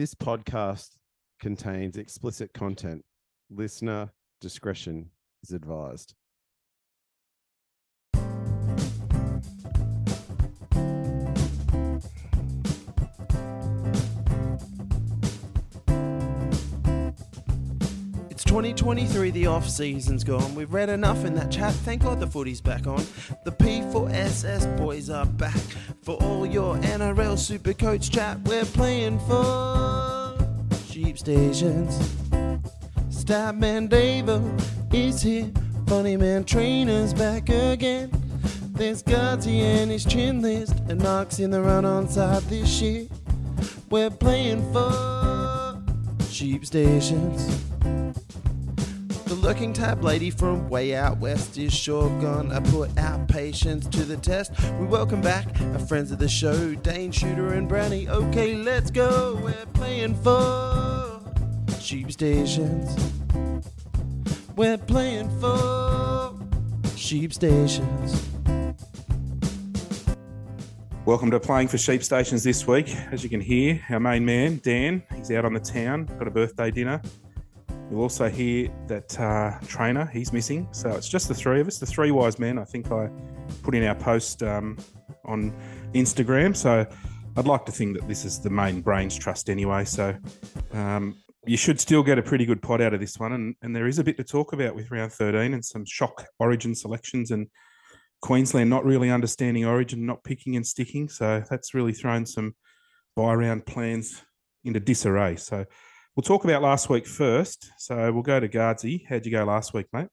This podcast contains explicit content. Listener discretion is advised. 2023, the off season's gone. We've read enough in that chat. Thank God the footy's back on. The P4SS boys are back for all your NRL super coach chat. We're playing for sheep stations. Statman Davo is here. Funny man Trainor's back again. There's Gardsy and his chin list, and Mark's in the run on side this year. We're playing for sheep stations. Lurking tab lady from way out west is sure gonna put our patience to the test. We welcome back our friends of the show, Dane Shooter and Brownie. Okay, let's go. We're playing for sheep stations. We're playing for sheep stations. Welcome to Playing for Sheep Stations this week. As you can hear, our main man, Dan, he's out on the town, got a birthday dinner. You'll also hear that uh, Trainor, he's missing. So it's just the three of us, the three wise men. I think I put in our post um, on Instagram. So I'd like to think that this is the main brains trust anyway. So um, you should still get a pretty good pot out of this one. And, and there is a bit to talk about with round 13 and some shock origin selections and Queensland not really understanding origin, not picking and sticking. So that's really thrown some buy round plans into disarray. So we'll talk about last week first. So we'll go to Gardsy. How'd you go last week, mate?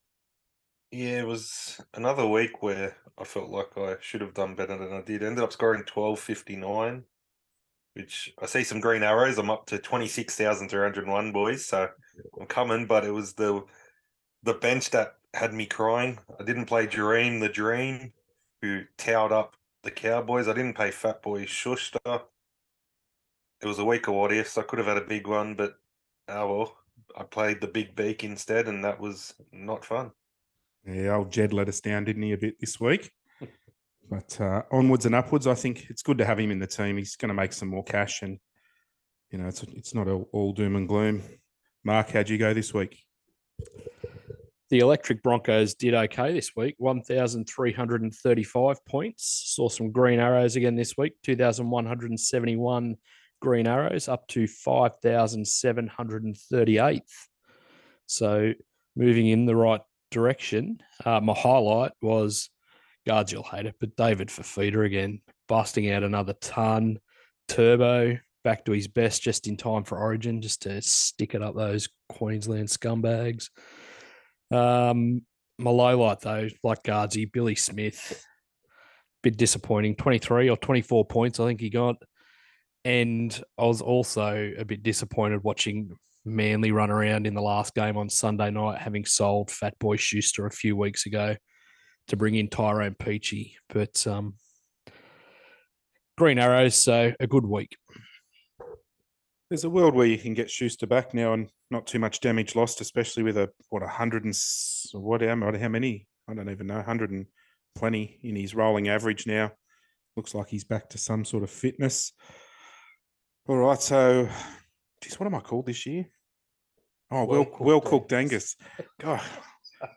Yeah, it was another week where I felt like I should have done better than I did. Ended up scoring twelve fifty nine, which I see some green arrows. I'm up to twenty six thousand three hundred one boys, so I'm coming. But it was the the bench that had me crying. I didn't play Dream the Dream, who towed up the Cowboys. I didn't play Fat Boy Schuster. It was a week of what ifs. I could have had a big one, but oh well. I played the big beak instead, and that was not fun. Yeah, old Jed let us down, didn't he, a bit this week? But uh, onwards and upwards, I think it's good to have him in the team. He's going to make some more cash, and you know, it's it's not all, all doom and gloom. Mark, how'd you go this week? The Electric Broncos did okay this week, 1,335 points. Saw some green arrows again this week, 2,171 green arrows up to 5,738th. So moving in the right direction. Uh, my highlight was, guards you'll hate it, but David Fifita again, busting out another ton. Turbo back to his best just in time for Origin, just to stick it up those Queensland scumbags. Um, my low light though, like Gardsy, Billy Smith, bit disappointing. 23 or 24 points, I think he got. And I was also a bit disappointed watching Manly run around in the last game on Sunday night, having sold Fat Boy Schuster a few weeks ago to bring in Tyrone Peachey. But um, Green Arrows, so a good week. There's a world where you can get Schuster back now and not too much damage lost, especially with a what a hundred and what how, how many? I don't even know, hundred and plenty in his rolling average now. Looks like he's back to some sort of fitness. All right, so geez, what am I called this year? Oh, well, well cooked Angus. God,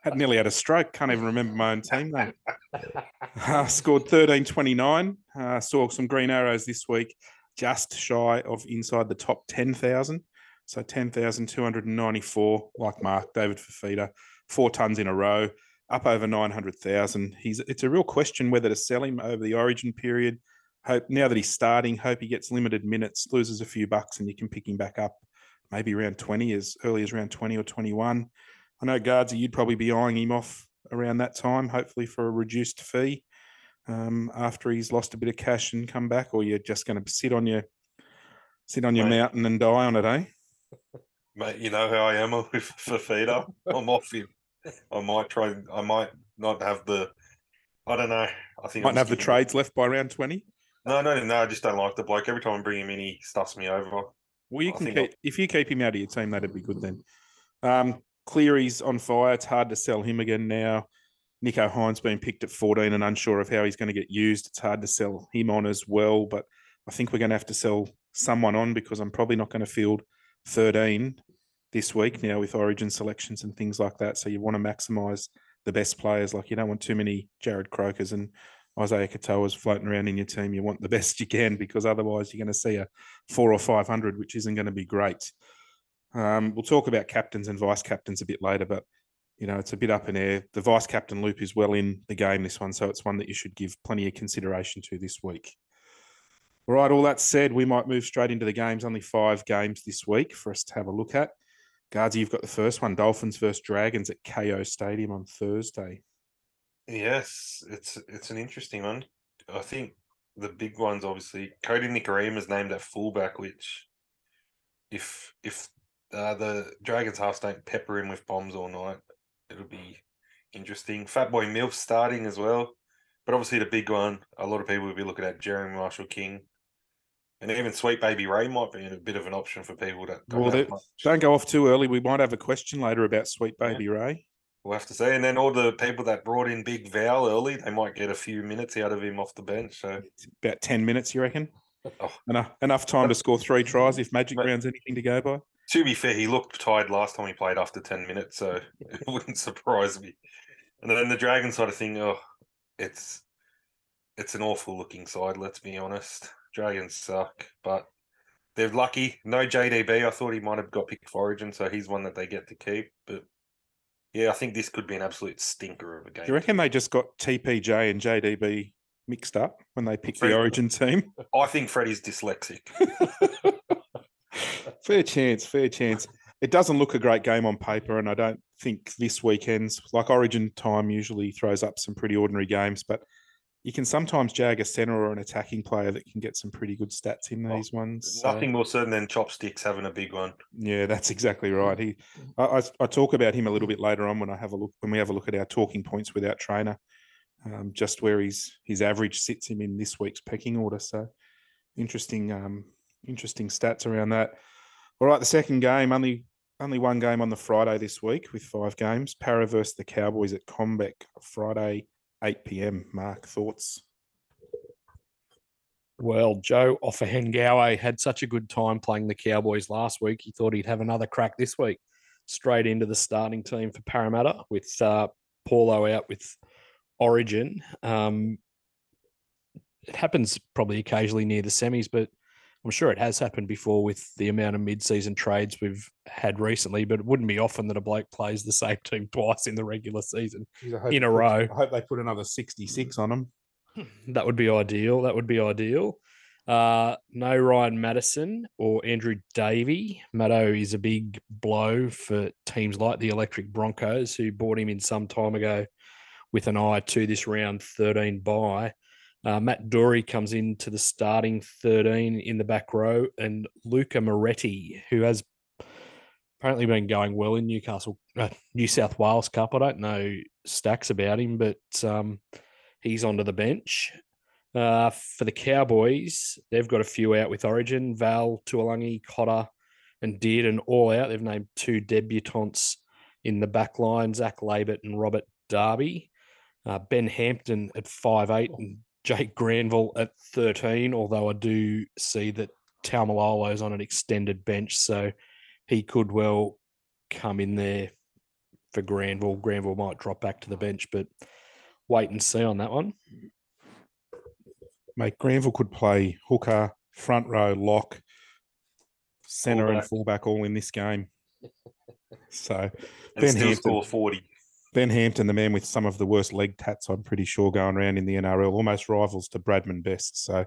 had nearly had a stroke. Can't even remember my own team name. Uh, scored 13.29. Uh, saw some green arrows this week, just shy of inside the top 10,000. So 10,294, like Mark, David Fifita, four tons in a row, up over 900,000. He's It's a real question whether to sell him over the origin period. Hope now that he's starting, hope he gets limited minutes, loses a few bucks, and you can pick him back up maybe around 20, as early as around 20 or 21. I know, Gardsy, you'd probably be eyeing him off around that time, hopefully for a reduced fee um, after he's lost a bit of cash and come back, or you're just going to sit on your sit on your Mate. mountain and die on it, eh? Mate, you know how I am with Fifita. I'm off him. I might try. I might not have the. I don't know. I think Might I'm have the trades left by round 20. No, no, no. I just don't like the bloke. Every time I bring him in, he stuffs me over. Well, you I can I'll- keep if you keep him out of your team, that'd be good then. Um, Cleary's on fire. It's hard to sell him again now. Nicho Hynes being picked at 14 and unsure of how he's going to get used. It's hard to sell him on as well, but I think we're going to have to sell someone on because I'm probably not going to field 13 this week now with origin selections and things like that. So you want to maximise the best players. Like you don't want too many Jarrod Crokers and Isaiya Katoa's floating around in your team. You want the best you can because otherwise you're going to see a four or 500, which isn't going to be great. Um, we'll talk about captains and vice captains a bit later, but you know, it's a bit up in air. The vice captain loop is well in the game, this one. So it's one that you should give plenty of consideration to this week. All right, all that said, we might move straight into the games. Only five games this week for us to have a look at. Gardsy, you've got the first one Dolphins versus Dragons at Kayo Stadium on Thursday. Yes, it's it's an interesting one. I think the big ones, obviously, Kodi Nikorima is named at fullback, which if if uh, the Dragons halves don't pepper him with bombs all night, it'll be interesting. Fatboy Milf starting as well. But obviously the big one, a lot of people will be looking at Jeremy Marshall King. And even Sweet Baby Ray might be a bit of an option for people that don't, Well, they- Don't go off too early. We might have a question later about Sweet Yeah. Baby Ray. We'll have to see. And then all the people that brought in Big Val early, they might get a few minutes out of him off the bench. So About 10 minutes, you reckon? Oh. Enough, enough time to score three tries if Magic Mate. Round's anything to go by. to be fair, he looked tired last time he played after 10 minutes, so it wouldn't surprise me. And then the Dragon side of thing, oh, it's it's an awful looking side, let's be honest. Dragons suck, but they're lucky. No JDB. I thought he might have got picked for Origin, so he's one that they get to keep. But yeah, I think this could be an absolute stinker of a game. Do you reckon they just got TPJ and JDB mixed up when they picked the Origin team? I think Freddie's dyslexic. fair chance, fair chance. It doesn't look a great game on paper, and I don't think this weekend's like Origin time usually throws up some pretty ordinary games, but you can sometimes jag a center or an attacking player that can get some pretty good stats in Oh, these ones. so- Nothing more certain than Chopsticks having a big one. Yeah, that's exactly right. He, I, I, I talk about him a little bit later on when I have a look when we have a look at our talking points with our Trainor, um, just where his his average sits him in this week's pecking order. So interesting, um, interesting stats around that. All right, the second game only only one game on the Friday this week with five games. Para versus the Cowboys at CommBank Friday, eight pm. Mark thoughts? Well, Joe Ofahengaue had such a good time playing the Cowboys last week. He thought he'd have another crack this week. Straight into the starting team for Parramatta with uh, Paulo out with Origin. Um, it happens probably occasionally near the semis, but I'm sure it has happened before with the amount of mid-season trades we've had recently. But it wouldn't be often that a bloke plays the same team twice in the regular season. In a row. I hope they put another sixty-six on him. That would be ideal. That would be ideal. Uh, no Ryan Matterson or Andrew Davey. Maddo is a big blow for teams like the Electric Broncos, who bought him in some time ago with an eye to this round 13 bye. Uh, Matt Doorey comes into the starting 13 in the back row, and Luca Moretti, who has apparently been going well in Newcastle, uh, New South Wales Cup. I don't know stacks about him, but um, he's onto the bench. Uh, for the Cowboys, they've got a few out with Origin. Val, Taulagi, Cotter, and Dearden all out. They've named two debutants in the back line, Zac Laybutt and Robert Derby. Uh, ben Hampton at five eight and Jake Granville at 13, although I do see that Taumalolo is on an extended bench, so he could well come in there for Granville. Granville might drop back to the bench, but wait and see on that one. Mate, Granville could play hooker, front row, lock, center, and Fullback. fullback all in this game. So And Ben still Hampton. score 40. Ben Hampton, the man with some of the worst leg tats, I'm pretty sure, going around in the NRL, almost rivals to Bradman Best. So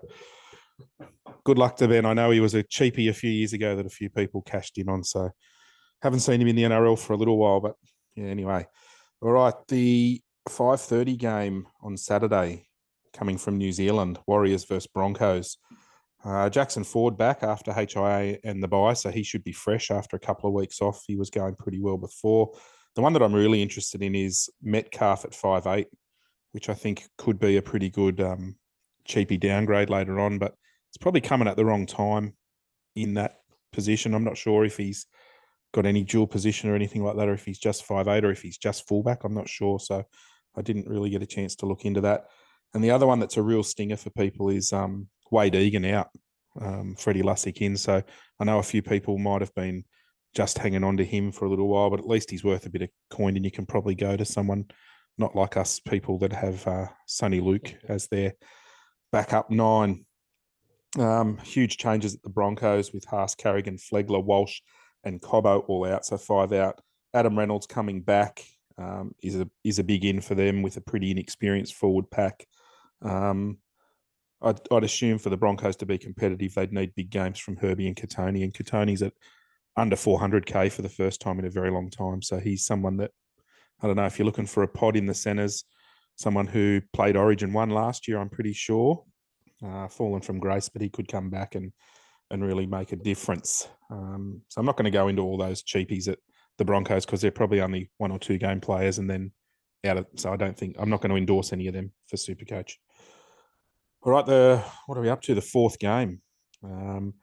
good luck to Ben. I know he was a cheapie a few years ago that a few people cashed in on. So haven't seen him in the NRL for a little while, but yeah, anyway. All right, the 5:30 game on Saturday coming from New Zealand, Warriors versus Broncos. Uh, Jackson Ford back after HIA and the bye, so he should be fresh after a couple of weeks off. He was going pretty well before. The one that I'm really interested in is Metcalf at five eight, which I think could be a pretty good um, cheapy downgrade later on, but it's probably coming at the wrong time in that position. I'm not sure if he's got any dual position or anything like that, or if he's just five eight, or if he's just fullback. I'm not sure. So I didn't really get a chance to look into that. And the other one that's a real stinger for people is um, Wade Egan out um, Freddie Lussick in. So I know a few people might have been just hanging on to him for a little while, but at least he's worth a bit of coin, and you can probably go to someone not like us people that have uh, Soni Luke as their backup nine. Um, huge changes at the Broncos with Haas, Carrigan, Flegler, Walsh, and Cobbo all out, so five out. Adam Reynolds coming back um, is a is a big in for them with a pretty inexperienced forward pack. Um, I'd, I'd, assume for the Broncos to be competitive, they'd need big games from Herbie and Kotoni, and Kotoni's at under 400k for the first time in a very long time. So he's someone that I don't know if you're looking for a pod in the centres, someone who played Origin one last year. I'm pretty sure, uh, fallen from grace, but he could come back and and really make a difference. Um, so I'm not going to go into all those cheapies at the Broncos because they're probably only one or two game players, and then out of. So I don't think I'm not going to endorse any of them for Super Coach. All right, the what are we up to? The fourth game, um,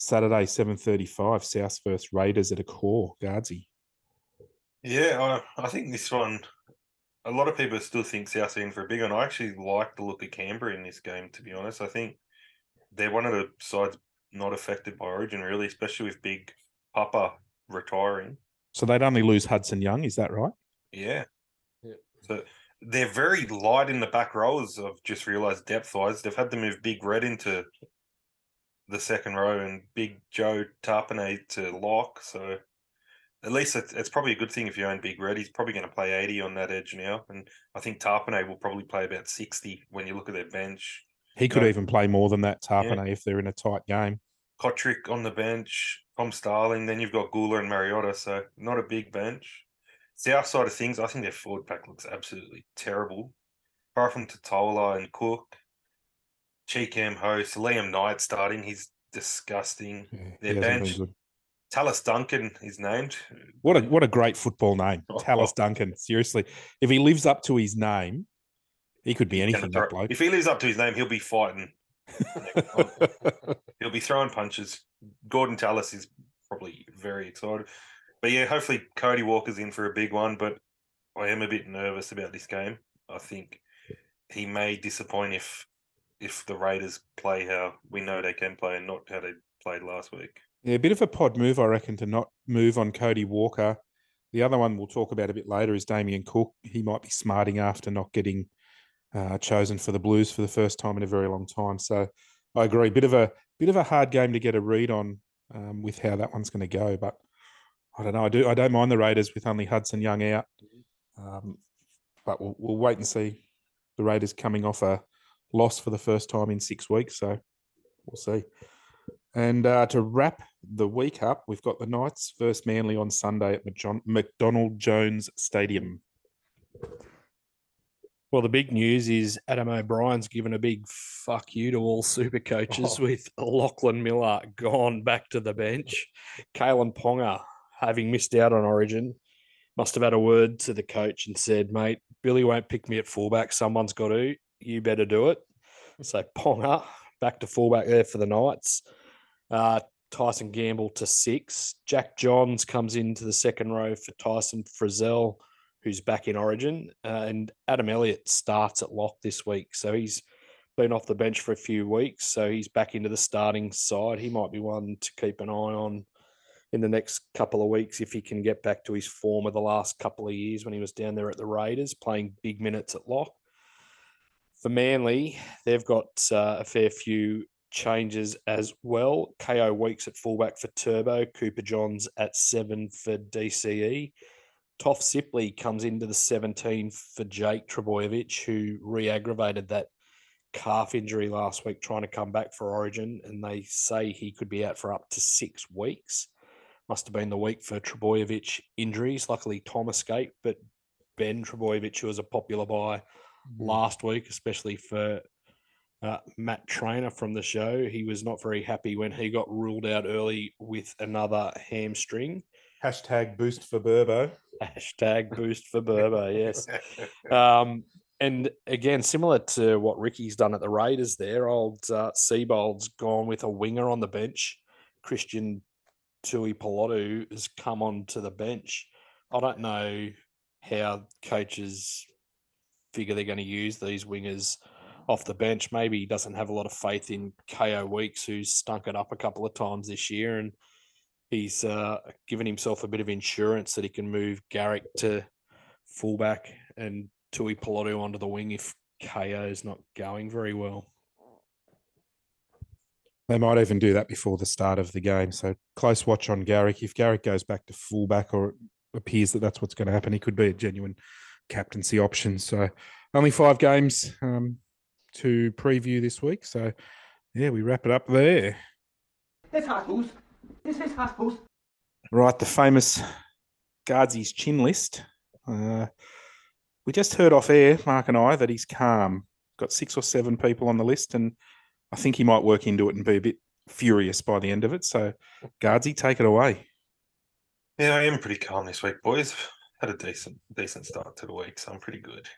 Saturday, seven thirty-five. South first Raiders at a core, Gardsy. Yeah, I, I think this one. A lot of people still think South in for a big one. I actually like the look of Canberra in this game. To be honest, I think they're one of the sides not affected by Origin, really, especially with Big Papa retiring. So they'd only lose Hudson Young, is that right? Yeah. yeah. So they're very light in the back rows. I've just realised depth wise. They've had to move Big Red into the second row and Big Joe Tapine to lock. So at least it's, it's, probably a good thing if you own Big Red. He's probably going to play 80 on that edge now. And I think Tapine will probably play about 60 when you look at their bench. He could even play more than that, Tapine, yeah. if they're in a tight game. Kotrick on the bench, Tom Starling, then you've got Gula and Mariota, so not a big bench. South side of things, I think their forward pack looks absolutely terrible. Apart from Tatola and Cook, Cheekham host, Liam Knight starting, he's disgusting. Yeah, their bench, Tallis Duncan is named. What a what a great football name, oh, Tallis Duncan. Seriously, if he lives up to his name, he could be anything. If he lives up to his name, he'll be fighting He'll be throwing punches. Gordon Tallis is probably very excited. But yeah, hopefully Cody Walker's in for a big one. But I am a bit nervous about this game. I think he may disappoint if if the Raiders play how we know they can play and not how they played last week. Yeah, a bit of a pod move, I reckon, to not move on Cody Walker. The other one we'll talk about a bit later is Damien Cook. He might be smarting after not getting uh, chosen for the Blues for the first time in a very long time. So I agree. Bit of a bit of a hard game to get a read on um, with how that one's going to go. But I don't know. I do. I don't mind the Raiders with only Hudson Young out. Um, but we'll, we'll wait and see. The Raiders coming off a loss for the first time in six weeks, so we'll see. And uh, to wrap the week up, we've got the Knights first Manly on Sunday at McDonald Jones Stadium. Well, the big news is Adam O'Brien's given a big fuck you to all super coaches oh. with Lachlan Miller gone back to the bench. Kalyn Ponga, having missed out on Origin, must have had a word to the coach and said, mate, Billy won't pick me at fullback. Someone's got to. You better do it. So Ponga back to fullback there for the Knights. Uh, Tyson Gamble to six. Jack Johns comes into the second row for Tyson Frizell who's back in Origin, uh, and Adam Elliott starts at lock this week. So he's been off the bench for a few weeks, so he's back into the starting side. He might be one to keep an eye on in the next couple of weeks if he can get back to his form of the last couple of years when he was down there at the Raiders playing big minutes at lock. For Manly, they've got uh, a fair few changes as well. KO Weeks at fullback for Turbo, Cooper Johns at seven for DCE. Toff Sipley comes into the 17 for Jake Trbojevic, who re aggravated that calf injury last week trying to come back for Origin. And they say he could be out for up to six weeks. Must have been the week for Trbojevic injuries. Luckily, Tom escaped, but Ben Trbojevic, who was a popular buy mm-hmm. last week, especially for uh, Matt Trainor from the show, he was not very happy when he got ruled out early with another hamstring. Hashtag boost for Burbo. Hashtag boost for Burbo, yes. Um, and again, similar to what Ricky's done at the Raiders there, old uh, Seibold's gone with a winger on the bench. Christian Tuipulotu has come on to the bench. I don't know how coaches figure they're going to use these wingers. off the bench. Maybe he doesn't have a lot of faith in KO Weeks, who's stunk it up a couple of times this year, and he's uh, given himself a bit of insurance that he can move Garrick to fullback and Tuipulotu onto the wing if KO is not going very well. They might even do that before the start of the game. So close watch on Garrick. If Garrick goes back to fullback, or appears that that's what's going to happen, he could be a genuine captaincy option. So only five games um, to preview this week. So yeah, we wrap it up there. This house This is house Right, the famous Gardsy's chin list. Uh, we just heard off air, Mark and I, that he's calm. Got six or seven people on the list, and I think he might work into it and be a bit furious by the end of it. So, Gardsy, take it away. Yeah, I am pretty calm this week, boys. Had a decent decent start to the week, so I'm pretty good.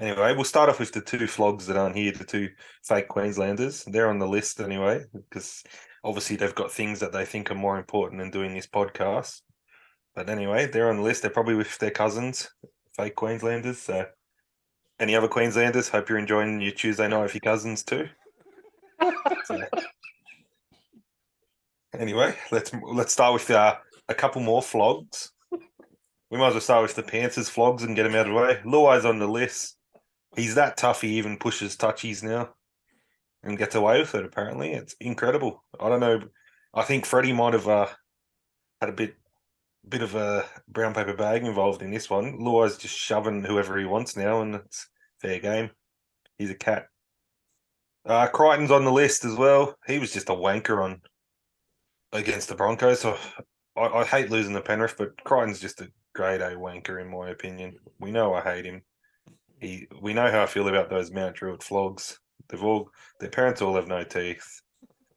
Anyway, we'll start off with the two flogs that aren't here, the two fake Queenslanders. They're on the list anyway, because obviously they've got things that they think are more important than doing this podcast. But anyway, they're on the list. They're probably with their cousins, fake Queenslanders. So, any other Queenslanders? Hope you're enjoying your Tuesday night with your cousins too. So, anyway, let's let's start with uh, a couple more flogs. We might as well start with the Panthers flogs and get him out of the way. Luai's on the list. He's that tough. He even pushes touchies now and gets away with it. Apparently, it's incredible. I don't know. I think Freddie might have uh, had a bit bit of a brown paper bag involved in this one. Luai's just shoving whoever he wants now, and it's fair game. He's a cat. Uh, Crichton's on the list as well. He was just a wanker on against the Broncos. So I, I hate losing the Penrith, but Crichton's just a grade A wanker in my opinion. We know I hate him. He, we know how I feel about those Mount Druitt flogs. They've all their parents all have no teeth.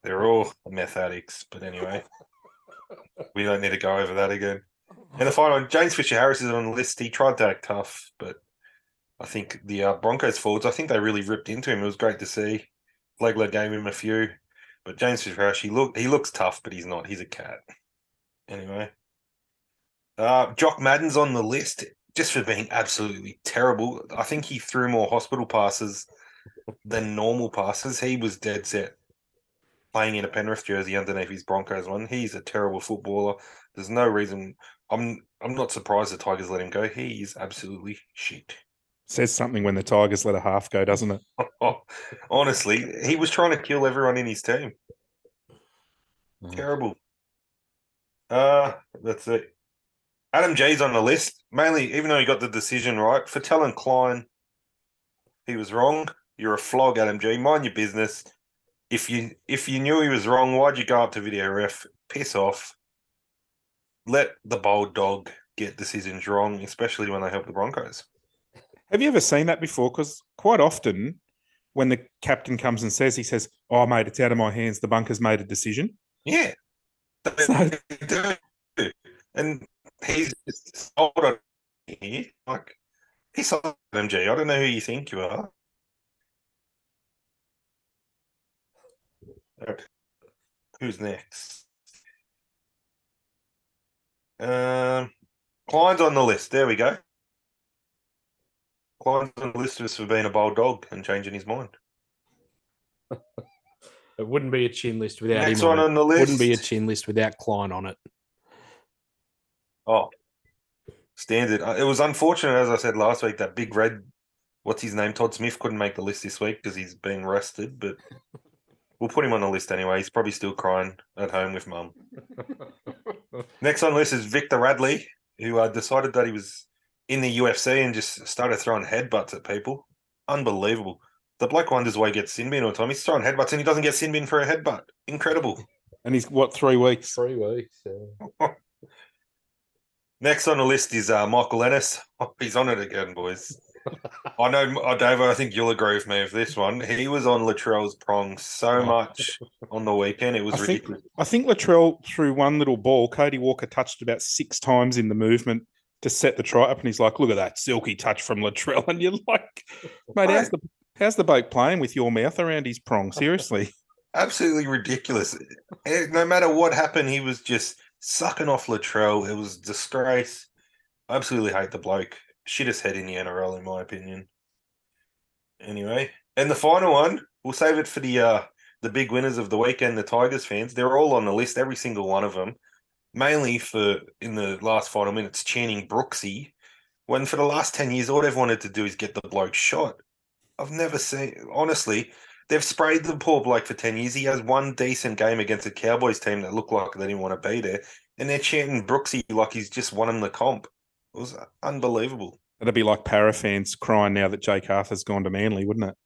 They're all meth addicts. But anyway, we don't need to go over that again. And the final James Fisher Harris is on the list. He tried to act tough, but I think the uh, Broncos forwards, I think they really ripped into him. It was great to see. Legler gave him a few, but James Fisher Harris, he look he looks tough, but he's not. He's a cat. Anyway, uh, Jock Madden's on the list just for being absolutely terrible. I think he threw more hospital passes than normal passes. He was dead set playing in a Penrith jersey underneath his Broncos one. He's a terrible footballer. There's no reason. I'm I'm not surprised the Tigers let him go. He's absolutely shit. Says something when the Tigers let a half go, doesn't it? Honestly, he was trying to kill everyone in his team. Mm. Terrible. Uh that's it. Adam Gee's on the list, mainly even though he got the decision right. For telling Klein he was wrong. You're a flog, Adam Gee. Mind your business. If you if you knew he was wrong, why'd you go up to video ref? Piss off. Let the bold dog get decisions wrong, especially when they help the Broncos. Have you ever seen that before? Because quite often, when the captain comes and says, he says, "Oh, mate, it's out of my hands. The bunker's made a decision." Yeah. So-. And he's hold on here. Like he's on MG. I don't know who you think you are. Who's next? Um Klein's on the list. There we go. Klein's on the list just for being a bold dog and changing his mind. It wouldn't be a chin list without Next him. one on on the list. Wouldn't be a chin list without Klein on it. Oh, standard. Uh, It was unfortunate, as I said last week, that big red, what's his name, Todd Smith couldn't make the list this week because he's been rested. But we'll put him on the list anyway. He's probably still crying at home with mum. Next on the list is Victor Radley, who uh, decided that he was in the UFC and just started throwing headbutts at people. Unbelievable. The bloke wonders why he gets sin bin all the time. He's throwing headbutts and he doesn't get sin bin for a headbutt. Incredible. And he's what three weeks? Three weeks. Next on the list is uh, Michael Ennis. Oh, he's on it again, boys. I know, uh, Dave. I think you'll agree with me with this one. He was on Latrell's prong so much on the weekend; it was I think- ridiculous. I think Latrell threw one little ball. Cody Walker touched about six times in the movement to set the try up, and he's like, "Look at that silky touch from Latrell," and you're like, "Mate, how's the how's the boat playing with your mouth around his prong? Seriously." Absolutely ridiculous. Eh, No matter what happened, he was just sucking off Latrell. It was disgrace. I absolutely hate the bloke. Shittest head in the NRL, in my opinion. Anyway, And the final one, we'll save it for the uh the big winners of the weekend, the Tigers fans. They're all on the list, every single one of them. Mainly for in the last final minutes chanting Brooksy. When for the last ten years, all they've wanted to do is get the bloke shot. I've never seen honestly. They've sprayed the poor bloke for ten years. He has one decent game against a Cowboys team that looked like they didn't want to be there, and they're chanting Brooksy like he's just won him the comp. It was unbelievable. It'd be like para fans crying now that Jake Arthur's gone to Manly, wouldn't it?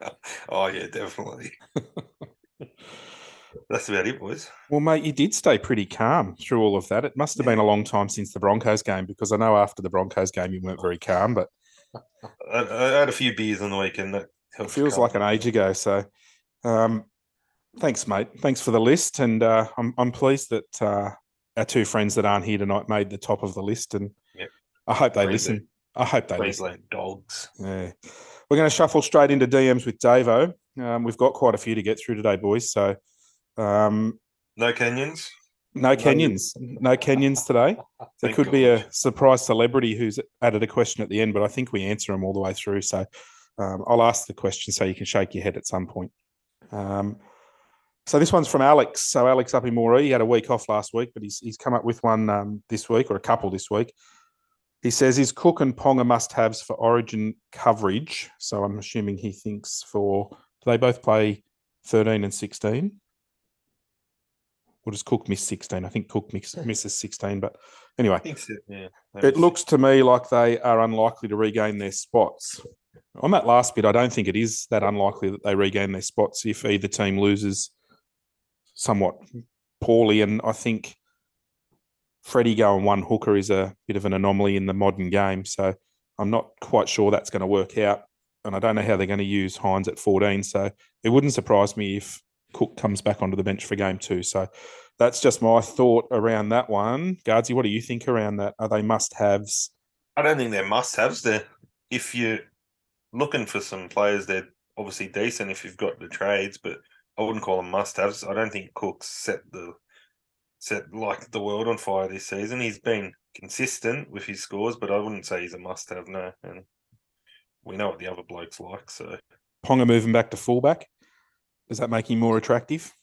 Oh yeah, definitely. That's about it, boys. Well, mate, you did stay pretty calm through all of that. It must have been a long time since the Broncos game because I know after the Broncos game you weren't very calm, but I, I had a few beers on the weekend. That it feels like an age ago. So, um, thanks, mate. Thanks for the list, and uh, I'm I'm pleased that uh, our two friends that aren't here tonight made the top of the list, and Yep. I hope they Queensland- listen. I hope they listen. Queensland dogs. Yeah. We're going to shuffle straight into DMs with Davo. Um, we've got quite a few to get through today, boys. So, um, No Kenyans. no Kenyans, no Kenyans today. There could be a surprise celebrity who's added a question at the end, but I think we answer them all the way through. So um, I'll ask the question so you can shake your head at some point. Um, so this one's from Alex. So Alex up in Moree, he had a week off last week, but he's he's come up with one um, this week or a couple this week. He says, "Is Cook and Ponga must-haves for Origin coverage?" So I'm assuming he thinks for do they both play 13 and 16? Or does Cook miss 16? I think Cook miss, misses 16, but anyway, I think so, yeah. it looks to me like they are unlikely to regain their spots. On that last bit, I don't think it is that unlikely that they regain their spots if either team loses somewhat poorly. And I think Freddie going one hooker is a bit of an anomaly in the modern game. So I'm not quite sure that's going to work out. And I don't know how they're going to use Hynes at 14. So it wouldn't surprise me if Cook comes back onto the bench for game two. So that's just my thought around that one. Gardsy, what do you think around that? Are they must haves? I don't think they're must-haves. They're if you're looking for some players, they're obviously decent if you've got the trades, but I wouldn't call them must-haves. I don't think Cook's set the set like the world on fire this season. He's been consistent with his scores, but I wouldn't say he's a must-have. No, and we know what the other blokes like. So Ponga moving back to fullback. Does that make him more attractive?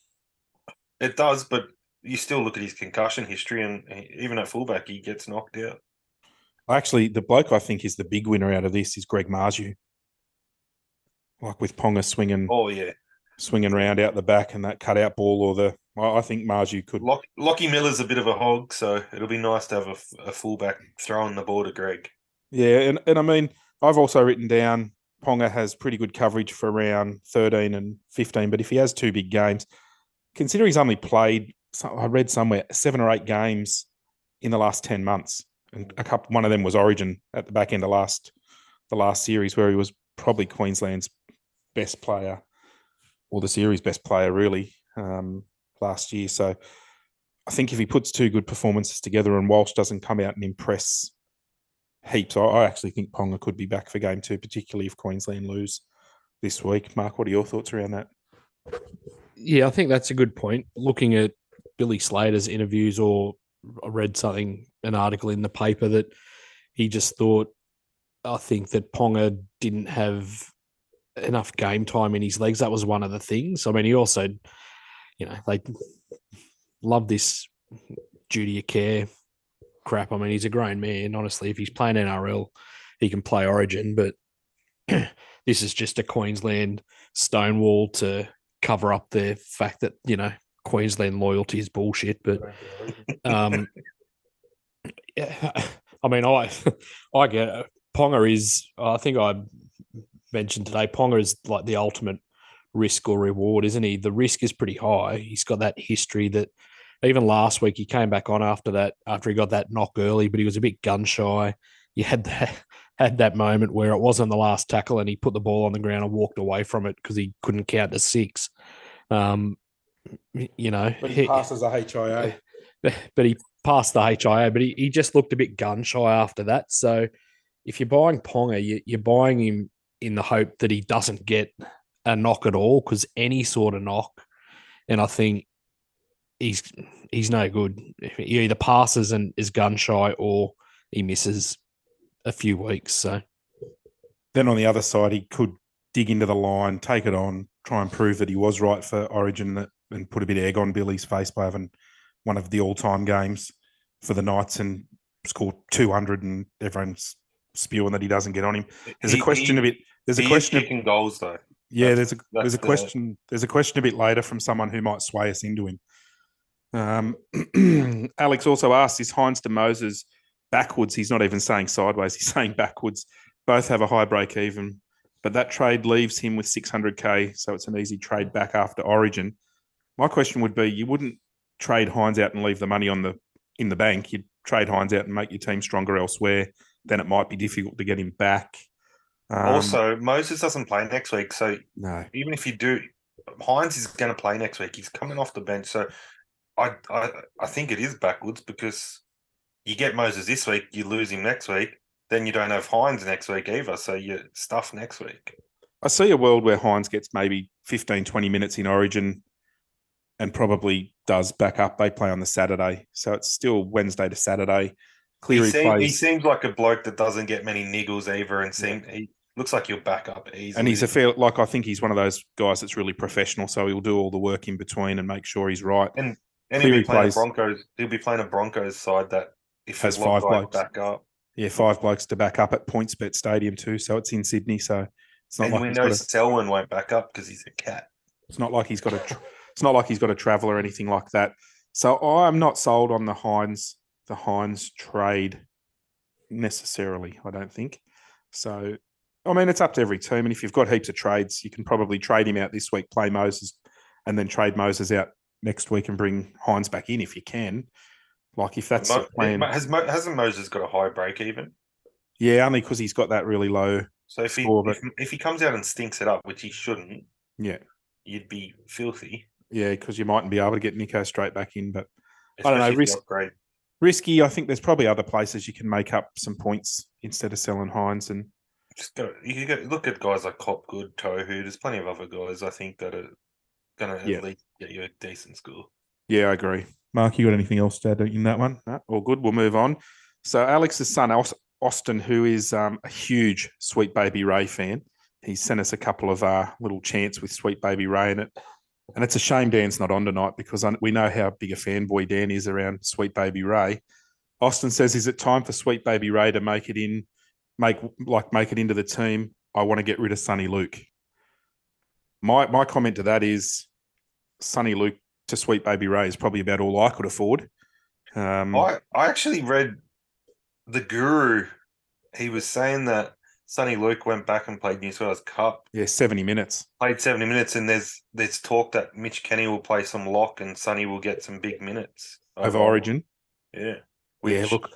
it does, but you still look at his concussion history, and even at fullback, he gets knocked out. Actually, the bloke I think is the big winner out of this is Greg Marzhew. Like with Ponga swinging, Oh yeah, swinging round out the back and that cutout ball, or the I think Marzhew could. Lock, Lockie Miller's a bit of a hog, so it'll be nice to have a fullback throwing the ball to Greg. Yeah, and, and I mean, I've also written down Ponga has pretty good coverage for around 13 and 15, but if he has two big games, consider he's only played, I read somewhere, seven or eight games in the last 10 months. And a couple, one of them was Origin at the back end of last, the last series where he was probably Queensland's best player or the series best player, really, um, last year. So I think if he puts two good performances together and Walsh doesn't come out and impress heaps. I, I actually think Ponga could be back for game two, particularly if Queensland lose this week. Mark, what are your thoughts around that? Yeah, I think that's a good point. Looking at Billy Slater's interviews, or I read something, an article in the paper that he just thought, I think that Ponga didn't have enough game time in his legs. That was one of the things. I mean, he also, you know, they love this duty of care crap. I mean, he's a grown man. Honestly, if he's playing NRL, he can play Origin, but this is just a Queensland stonewall to cover up the fact that you know Queensland loyalty is bullshit. But um, yeah, I mean, I I get it. Ponga is. I think I mentioned today. Ponga is like the ultimate risk or reward, isn't he? The risk is pretty high. He's got that history that even last week he came back on after that after he got that knock early, but he was a bit gun shy. You had that had that moment where it wasn't the last tackle and he put the ball on the ground and walked away from it because he couldn't count to six. Um, you know, but he- passes a HIA. but he passed the HIA, but he, he just looked a bit gun shy after that. So if you're buying Ponga, you, you're buying him in the hope that he doesn't get a knock at all, because any sort of knock, and I think he's he's no good. He either passes and is gun shy, or he misses a few weeks. So Then on the other side, he could dig into the line, take it on, try and prove that he was right for Origin that- and put a bit of egg on Billy's face by having one of the all-time games for the Knights and score 200 and everyone's spewing that he doesn't get on him. There's He- a question he- a bit. There's a he is question. of- kicking goals though. yeah, That's- there's a there's a the- question. There's a question a bit later from someone who might sway us into him. Um, Alex also asked, "Is Hynes to Moses backwards? He's not even saying sideways. He's saying backwards. Both have a high break even, but that trade leaves him with 600k, so it's an easy trade back after Origin. My question would be: You wouldn't trade Hynes out and leave the money on the in the bank. You'd trade Hynes out and make your team stronger elsewhere. Then it might be difficult to get him back. Um, also, Moses doesn't play next week, so no, even if you do, Hynes is going to play next week. He's coming off the bench, so I, I I think it is backwards because you get Moses this week, you lose him next week, then you don't have Hynes next week either, so you stuff next week. I see a world where Hynes gets maybe 15, 20 minutes in Origin and probably does back up. They play on the Saturday. So it's still Wednesday to Saturday. He, Cleary seem- he seems like a bloke that doesn't get many niggles either, and seem he looks like he'll back up easily. and he's a fair, like, I think he's one of those guys that's really professional. So he'll do all the work in between and make sure he's right. and he'll be playing plays- Broncos. He'll be playing a Broncos side that if Has five blokes. back up, Yeah, five blokes to back up at PointsBet Stadium too. So it's in Sydney. So it's not and like we know Selwyn won't back up because he's a cat. It's not like he's got a. It's not like he's got a travel or anything like that. So I'm not sold on the Hynes the Hynes trade necessarily. I don't think. So I mean, it's up to every team, and if you've got heaps of trades, you can probably trade him out this week, play Moses, and then trade Moses out next week and bring Hynes back in if you can. Like if that's Mo- the plan, has Mo- hasn't Moses got a high break even? yeah, only because he's got that really low. So if he Score, but- if, if he comes out and stinks it up, which he shouldn't, Yeah, you'd be filthy. yeah, because you mightn't be able to get Nicho straight back in, but I don't know, especially risk- risky. I think there's probably other places you can make up some points instead of selling Hynes. And Just go. You go, look at guys like Hopgood, Tohu. There's plenty of other guys I think that are going to Yeah. at least get you a decent score. yeah, I agree. Mark, you got anything else to add in that one? No, all good. We'll move on. So Alex's son, Austin, who is um, a huge Sweet Baby Ray fan, he sent us a couple of uh, little chants with Sweet Baby Ray in it. And it's a shame Dan's not on tonight because we know how big a fanboy Dan is around Sweet Baby Ray. Austin says, "Is it time for Sweet Baby Ray to make it in, make like make it into the team? I want to get rid of Soni Luke." My my comment to that is, Soni Luke to Sweet Baby Ray is probably about all I could afford. Um, I I actually read the Guru. He was saying that Soni Luke went back and played New South Wales Cup, yeah, seventy minutes. played seventy minutes, and there's there's talk that Mitch Kenny will play some lock and Sonny will get some big minutes over Origin. Yeah, Yeah, look,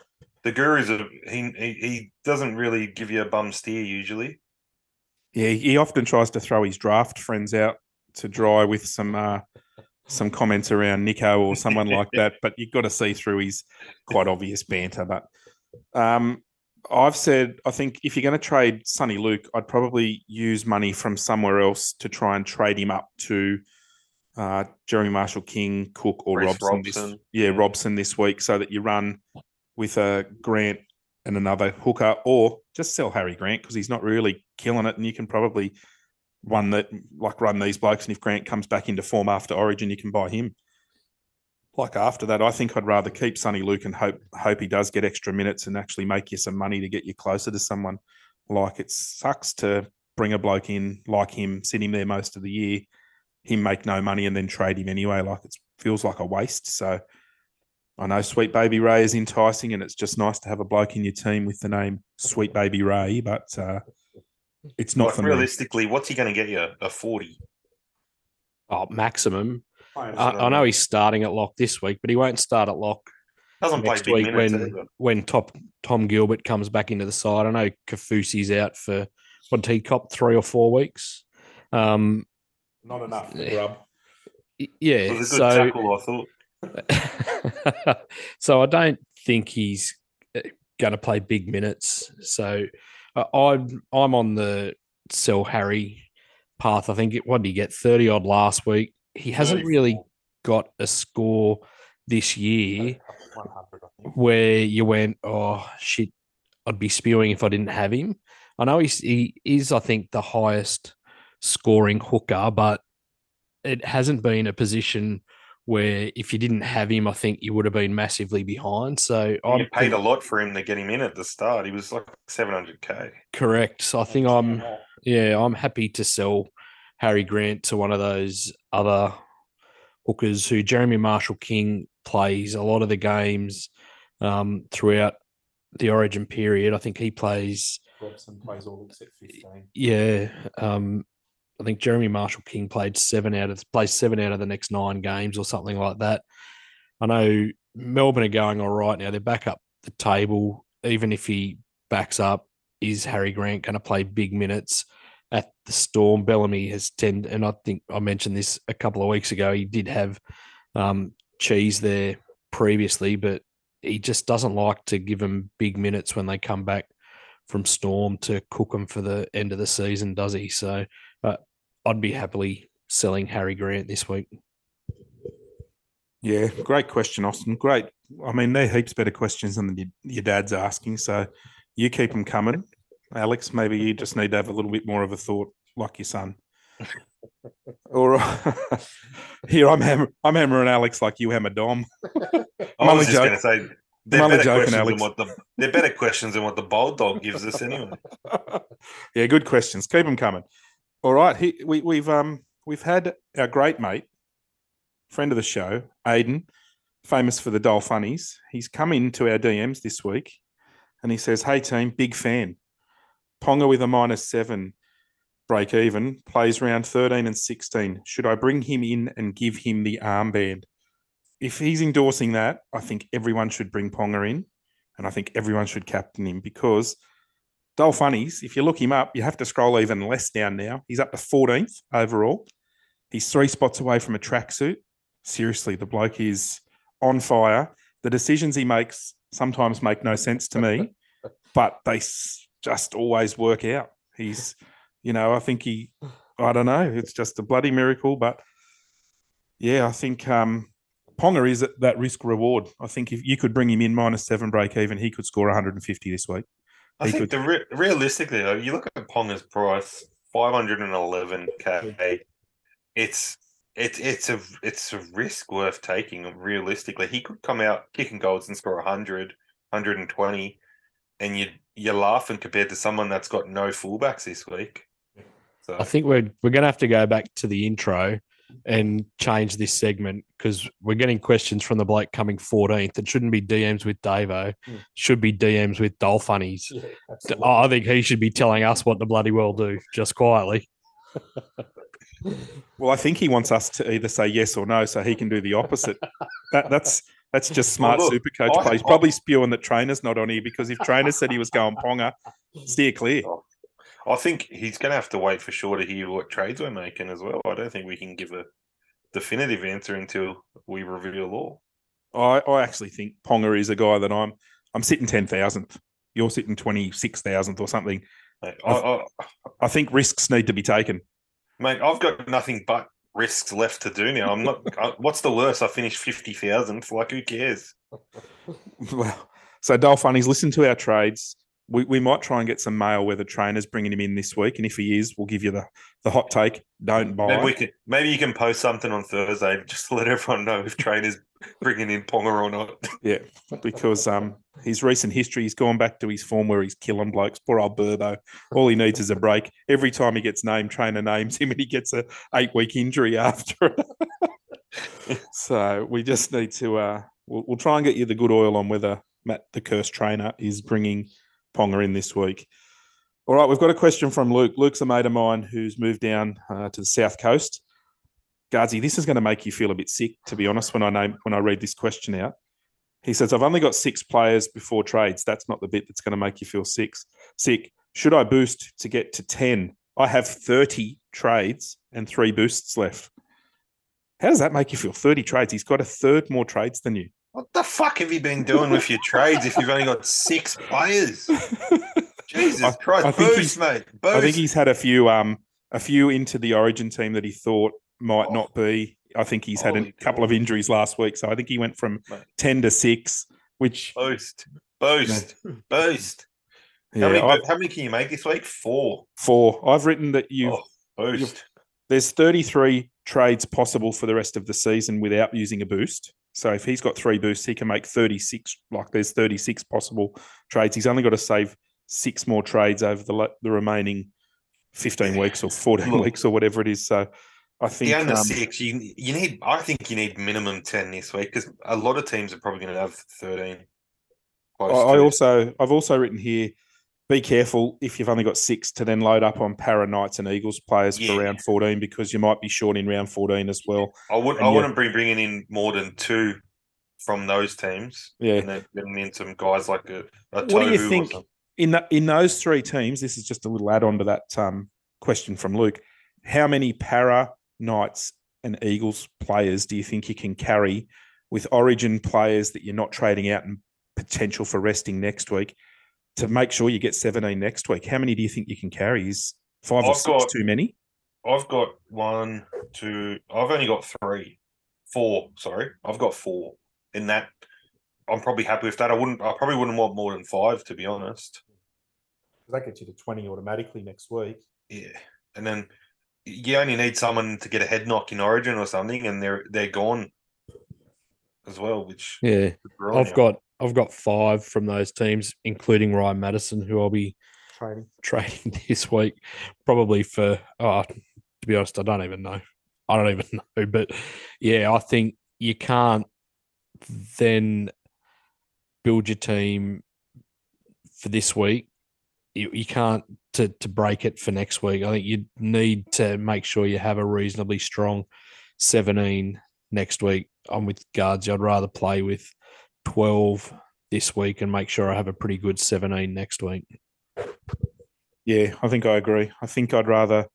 the Guru's a he, he he doesn't really give you a bum steer usually. yeah, he often tries to throw his draft friends out to dry with some uh, some comments around Nicho or someone like that. But you've got to see through his quite obvious banter. But um, I've said I think if you're going to trade Soni Luke, I'd probably use money from somewhere else to try and trade him up to uh, Jeremy Marshall King, Cook, or Reece Robson. This, Robson. yeah, Yeah. Robson this week, so that you run with a Grant and another hooker, or just sell Harry Grant because he's not really killing it, and you can probably run that like run these blokes, and if Grant comes back into form after Origin, you can buy him. Like after that, I think I'd rather keep Soni Luke and hope hope he does get extra minutes and actually make you some money to get you closer to someone. Like it sucks to bring a bloke in like him, sit him there most of the year, him make no money and then trade him anyway. Like it feels like a waste. So I know Sweet Baby Ray is enticing, and it's just nice to have a bloke in your team with the name Sweet Baby Ray, but uh, it's not Like for me. realistically, what's he going to get you? A forty? Oh, maximum. I, I know he's starting at lock this week, but he won't start at lock doesn't play next big week minutes. when either. when top Tom Gilbert comes back into the side. I know Kaufusi's out for what did he cop three or four weeks. Um, not enough. grub. y- It yeah, was a good so tackle, I thought. so I don't think he's going to play big minutes. So uh, I'm I'm on the sell Harry path. I think it, what did he get? Thirty odd last week. He hasn't really got a score this year where you went, oh shit, I'd be spewing if I didn't have him. I know he's he is, I think, the highest scoring hooker, but it hasn't been a position where if you didn't have him, I think you would have been massively behind. So You I'm paid a lot for him to get him in at the start. He was like 700k. correct. So I think I'm yeah, I'm happy to sell Harry Grant to one of those other hookers who Jeremy Marshall King plays a lot of the games um, throughout the Origin period. I think he plays Robson plays all except 15. yeah. Um, I think Jeremy Marshall King played seven out of plays seven out of the next nine games or something like that. I know Melbourne are going all right now. They're back up the table. Even if he backs up, is Harry Grant going to play big minutes at the Storm? Bellamy has tend, and I think I mentioned this a couple of weeks ago. He did have um, cheese there previously, but he just doesn't like to give them big minutes when they come back from Storm to cook them for the end of the season, does he? So I'd be happily selling Harry Grant this week. Yeah, great question, Austin. Great. I mean, they're heaps better questions than your, your dad's asking. So you keep them coming. Alex, maybe you just need to have a little bit more of a thought like your son. All right. Here, I'm, hammer, I'm hammering Alex like you hammer Dom. I'm only was just joking. going to say they're only better, joking, questions Alex. than what the, they're better questions than what the bold dog gives us anyway. yeah, good questions. Keep them coming. All right, he, we, we've um we've had our great mate, friend of the show, Aiden, famous for the Dole Funnies. He's come into our DMs this week, and he says, "Hey team, big fan. Ponga with a minus seven, break even. Plays round thirteen and sixteen. Should I bring him in and give him the armband? If he's endorsing that, I think everyone should bring Ponga in, and I think everyone should captain him because." Dole Funnies, if you look him up, you have to scroll even less down now. He's up to 14th overall. He's three spots away from a tracksuit. Seriously, the bloke is on fire. The decisions he makes sometimes make no sense to me, but they just always work out. He's, you know, I think he, I don't know, it's just a bloody miracle. But yeah, I think um, Ponga is at that risk reward. I think if you could bring him in minus seven break even, he could score 150 this week. I think could- the re- realistically though, you look at Ponga's price, five hundred and eleven k. It's it's it's a it's a risk worth taking. Realistically, he could come out kicking goals and score 100, 120, and you you're laughing compared to someone that's got no fullbacks this week. So I think we're we're going to have to go back to the intro and change this segment because we're getting questions from the bloke coming 14th. It shouldn't be DMs with Davo. Hmm. Should be DMs with Dole Funnies. Oh, I think he should be telling us what the bloody well do, just quietly. Well, I think he wants us to either say yes or no, so he can do the opposite. that that's that's just smart look, super coach I- play. He's probably spewing that Trainor's not on here because if Trainor said he was going ponga, steer clear. I think he's going to have to wait for sure to hear what trades we're making as well. I don't think we can give a definitive answer until we reveal all. I, I actually think Ponga is a guy that I'm I'm sitting ten thousandth. You're sitting twenty six thousandth or something. Mate, I, I, I think risks need to be taken. mate, I've got nothing but risks left to do now. I'm not. I, what's the worst? I finished fifty thousandth. Like, who cares? Well, so Dole Funnies, listen to our trades. We, we might try and get some mail where the Trainor's bringing him in this week, and if he is, we'll give you the, the hot take. Don't buy. Maybe we can. Maybe you can post something on Thursday just to let everyone know if Trainors bringing in Ponga or not. Yeah, because um, his recent history, he's gone back to his form where he's killing blokes. Poor old Burbo. All he needs is a break. Every time he gets named, Trainor names him, and he gets a eight week injury after it. so we just need to. Uh, we'll, we'll try and get you the good oil on whether Matt, the cursed Trainor, is bringing Ponga in this week. All right, we've got a question from Luke. Luke's a mate of mine who's moved down uh, to the south coast. Gardsy, this is going to make you feel a bit sick, to be honest. When I name when I read this question out, he says, "I've only got six players before trades. That's not the bit that's going to make you feel sick. Sick. Should I boost to get to ten? I have thirty trades and three boosts left. How does that make you feel? Thirty trades. He's got a third more trades than you. What the fuck have you been doing with your trades if you've only got six players? Jesus I- Christ, I think boost, he's- mate. Boost. I think he's had a few um a few into the Origin team that he thought might Oh. not be. I think he's had a Holy couple of injuries last week, so I think he went from Mate. ten to six, which boost, boost, boost. yeah, How, many, I've- how many can you make this week? Four. four. I've written that you Oh, Boost. There's 33 trades possible for the rest of the season without using a boost. So if he's got three boosts, he can make 36. Like there's 36 possible trades. He's only got to save six more trades over the the remaining 15 weeks or 14 Look. weeks or whatever it is. So I think The under um, six, you you need. I think you need minimum ten this week because a lot of teams are probably going to have thirteen. I, I also I've also written here. Be careful if you've only got six to then load up on Parra Knights and Eagles players Yeah. for round 14 because you might be short in round 14 as well. I would. and I yeah. wouldn't be bringing in more than two from those teams. Yeah. and then getting in some guys like a. a What do you think in that in those three teams? This is just a little add on to that um, question from Luke. How many Parra Knights and Eagles players do you think you can carry with Origin players that you're not trading out and potential for resting next week to make sure you get 17 next week? How many do you think you can carry? Is five or I've six got- too many? I've got one, two. I've only got three, four. Sorry, I've got four. In that, I'm probably happy with that. I wouldn't. I probably wouldn't want more than five, to be honest. That gets you to 20 automatically next week. Yeah, and then you only need someone to get a head knock in Origin or something, and they're they're gone as well. Which Yeah. I've got I've got five from those teams, including Ryan Matterson, who I'll be Trading. trading this week, probably for. Oh, to be honest, I don't even know. I don't even know, but yeah, I think you can't then build your team for this week. You, you can't to to break it for next week. I think you need to make sure you have a reasonably strong seventeen next week. I'm with guards. I'd rather play with twelve this week and make sure I have a pretty good seventeen next week. Yeah, I think I agree. I think I'd rather,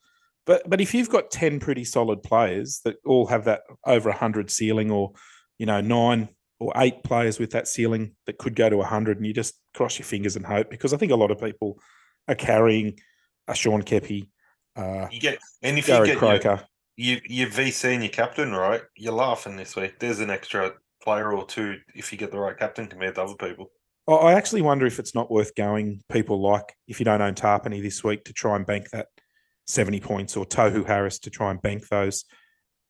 but but if you've got ten pretty solid players that all have that over hundred ceiling, or you know nine or eight players with that ceiling that could go to hundred, and you just cross your fingers and hope because I think a lot of people are carrying a Sean Keppie, uh, you get, and if Gary you get your, Croker. you your VC and your captain right, you're laughing this week. There's an extra player or two if you get the right captain compared to other people. I- actually wonder if it's not worth going people like if you don't own Tapine this week to try and bank that 70 points or Tohu Harris to try and bank those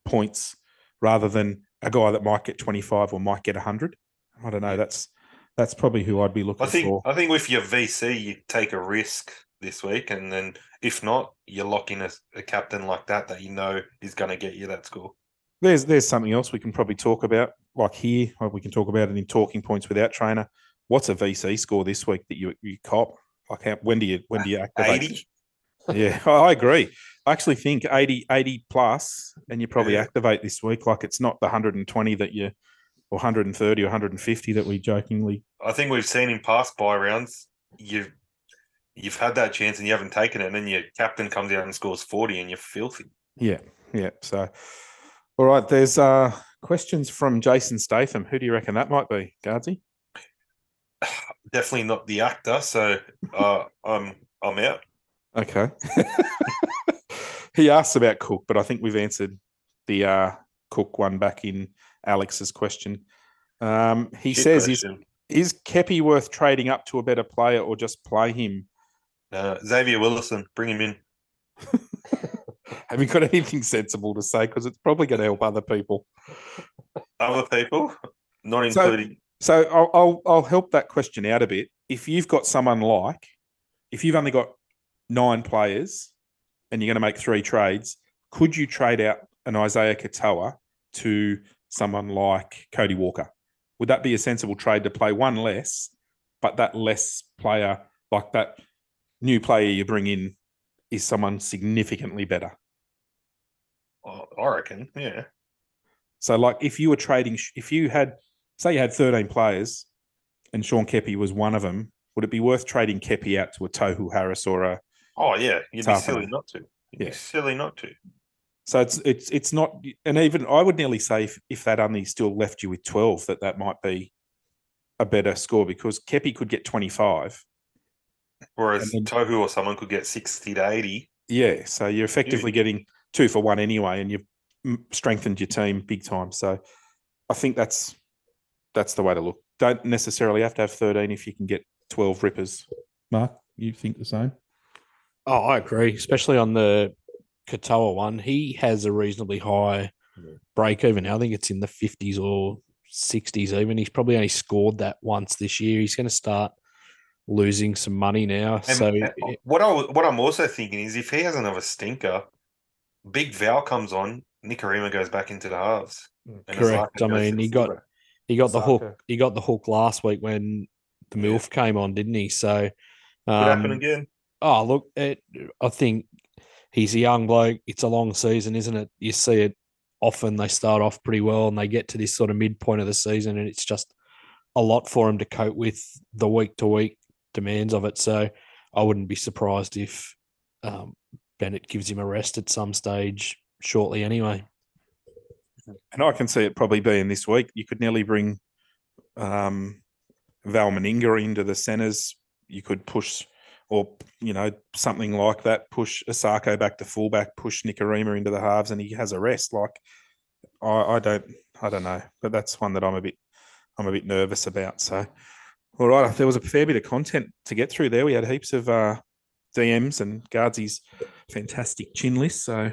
points rather than a guy that might get 25 or might get 100. I don't know. That's that's probably who I'd be looking I think for. I think with your VC, you take a risk this week, and then if not, you lock in a, a captain like that that you know is going to get you that score. There's there's something else we can probably talk about, like here, we can talk about it in talking points without Trainor. What's a VC score this week that you you cop? Like how, when do you when do you activate? Eighty. Yeah, I agree. I actually think 80, 80 plus, and you probably Yeah. activate this week. Like it's not the 120 that you, or 130 or 150 that we jokingly. I think we've seen in past buy rounds, you've you've had that chance and you haven't taken it, and then your captain comes out and scores forty, and you're filthy. Yeah, yeah. So, all right. There's uh questions from Jason Statham. Who do you reckon that might be, Gardsy? Definitely not the actor, so uh, I'm I'm out. Okay. he asked about Cook, but I think we've answered the uh Cook one back in Alex's question. Um, he Shit says, is, question. is Keppie worth trading up to a better player or just play him? Uh, Xavier Willison, bring him in. Have you got anything sensible to say? Because it's probably going to help other people. Other people, not So- including. So I'll, I'll I'll help that question out a bit. If you've got someone like, if you've only got nine players and you're going to make three trades, could you trade out an Isaiya Katoa to someone like Cody Walker? Would that be a sensible trade to play one less, but that less player, like that new player you bring in, is someone significantly better? I I reckon, yeah. So, like, if you were trading, if you had, say, you had 13 players and Sean Keppie was one of them, would it be worth trading Keppie out to a Tohu Harris or a? Oh yeah, you'd be silly isn't to. You'd Yeah. be silly not to. So it's it's it's not, and even I would nearly say if, if that only still left you with 12, that that might be a better score because Keppie could get 25. Whereas And Tohu or someone could get sixty to eighty. Yeah, so you're effectively getting two for one anyway, and you've strengthened your team big time. So I think that's that's the way to look. Don't necessarily have to have 13 if you can get 12 rippers. Mark, you think the same? Oh, I agree, especially on the Katoa one, he has a reasonably high Yeah. break even now. I think it's in the 50s or 60s even. He's probably only scored that once this year. He's going to start losing some money now. And- so what I what I'm also thinking is if he has another stinker, Big Val comes on, Nikorima goes back into the halves. Mm. Correct. I mean, he got- he got the hook. He got the hook last week when the Yeah. MILF came on, didn't he? So Could happen um, again. Oh, look, it, I think he's a young bloke. It's a long season, isn't it? You see it often. They start off pretty well and they get to this sort of midpoint of the season, and it's just a lot for him to cope with the week to week demands of it. So I wouldn't be surprised if um, Bennett gives him a rest at some stage shortly, anyway. And I can see it probably being this week. You could nearly bring um, Val Meninga into the centres. You could push, or you know, something like that. Push Isaako back to fullback. Push Nikorima into the halves, and he has a rest. Like I, I don't, I don't know, but that's one that I'm a bit, I'm a bit nervous about. So, all right, there was a fair bit of content to get through there. We had heaps of uh, DMs and Gardsy's fantastic chin list. So,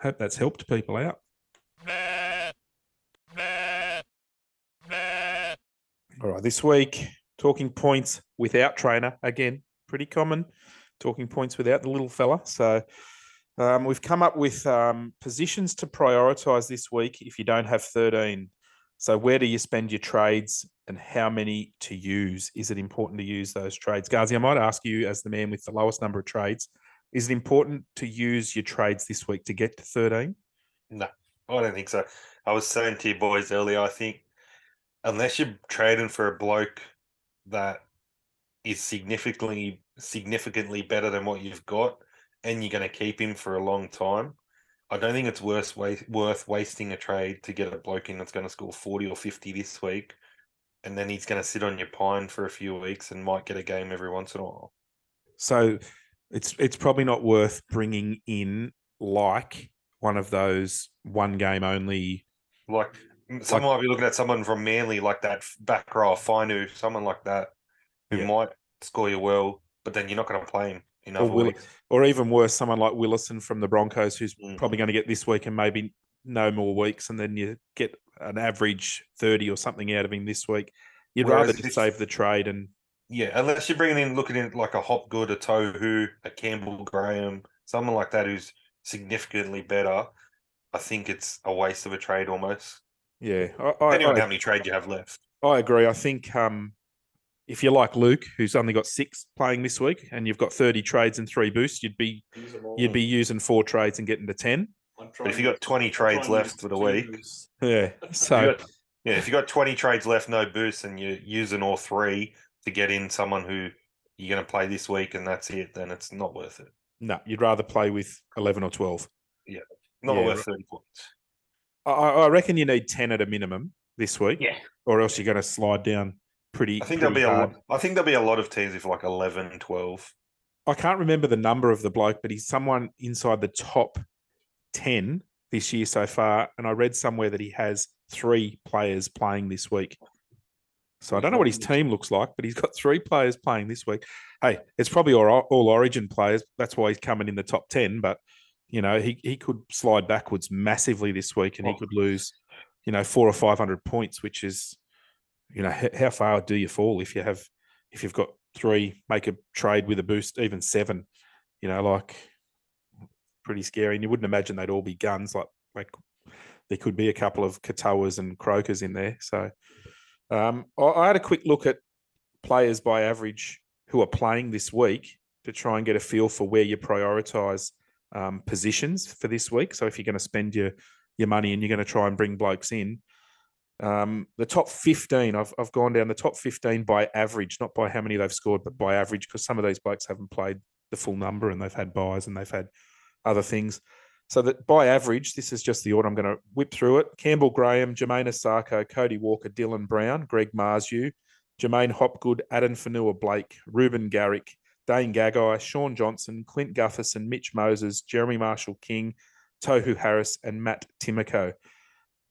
hope that's helped people out. All right, this week, talking points without Trainor. Again, pretty common. Talking points without the little fella. So um, we've come up with um, positions to prioritise this week if you don't have 13. So where do you spend your trades and how many to use? Is it important to use those trades? Gardsy, I might ask you as the man with the lowest number of trades, is it important to use your trades this week to get to 13? No, I don't think so. I was saying to you boys earlier, I think unless you're trading for a bloke that is significantly significantly better than what you've got, and you're going to keep him for a long time, I don't think it's worth worth wasting a trade to get a bloke in that's going to score forty or fifty this week, and then he's going to sit on your pine for a few weeks and might get a game every once in a while. So it's it's probably not worth bringing in like one of those one game only. Like someone might be looking at someone from Manly like that back row, Finu, someone like that, who Yeah. might score you well, but then you're not going to play him Or will-. Or even worse, someone like Willison from the Broncos, who's Mm. probably going to get this week and maybe no more weeks, and then you get an average thirty or something out of him this week. You'd Whereas rather just save the trade and Yeah, unless you're bringing in, looking in like a Hopgood, a Tohu, a Campbell Graham, someone like that who's significantly better. I think it's a waste of a trade almost. yeah, I, I, Depending on how many trade you have left. I agree. I think um, if you're like Luke, who's only got six playing this week, and you've got 30 trades and three boosts, you'd be you'd be using four trades and getting to 10. But if you got 20 trades left for the week, Yeah. if So got- yeah, if you got 20 trades left, no boosts, and you're using all three to get in someone who you're going to play this week, and that's it, then it's not worth it. no, you'd rather play with 11 or 12. Yeah, Not Yeah, worth 30 points. I, I reckon you need 10 at a minimum this week. Yeah. Or else you're going to slide down pretty. I think there'll pretty be a lot, I think there'll be a lot of teams with like 11, 12. I can't remember the number of the bloke, but he's someone inside the top 10 this year so far. And I read somewhere that he has three players playing this week. So I don't know what his team looks like, but he's got three players playing this week. Hey, it's probably all, all origin players. That's why he's coming in the top 10. But, you know, he, he could slide backwards massively this week and he could lose, you know, four or 500 points, which is, you know, how far do you fall if you have, if you've got three, make a trade with a boost, even seven, you know, like pretty scary. And you wouldn't imagine they'd all be guns. Like, like there could be a couple of Katoas and Crokers in there. So um, I, I had a quick look at players by average who are playing this week to try and get a feel for where you prioritize um, positions for this week. So if you're going to spend your your money and you're going to try and bring blokes in, um, the top 15, I've, I've gone down the top 15 by average, not by how many they've scored, but by average, because some of these blokes haven't played the full number and they've had buys and they've had other things. So that by average, this is just the order I'm going to whip through it. Campbell Graham, Jamayne Isaako, Cody Walker, Dylan Brown, Greg Marzhew, Jermaine Hopgood, Addin Fonua Blake, Reuben Garrick, Dane Gagai, Shaun Johnson, Clint Gutherson, Mitch Moses, Jeremy Marshall King, Tohu Harris, and Matt Timoko.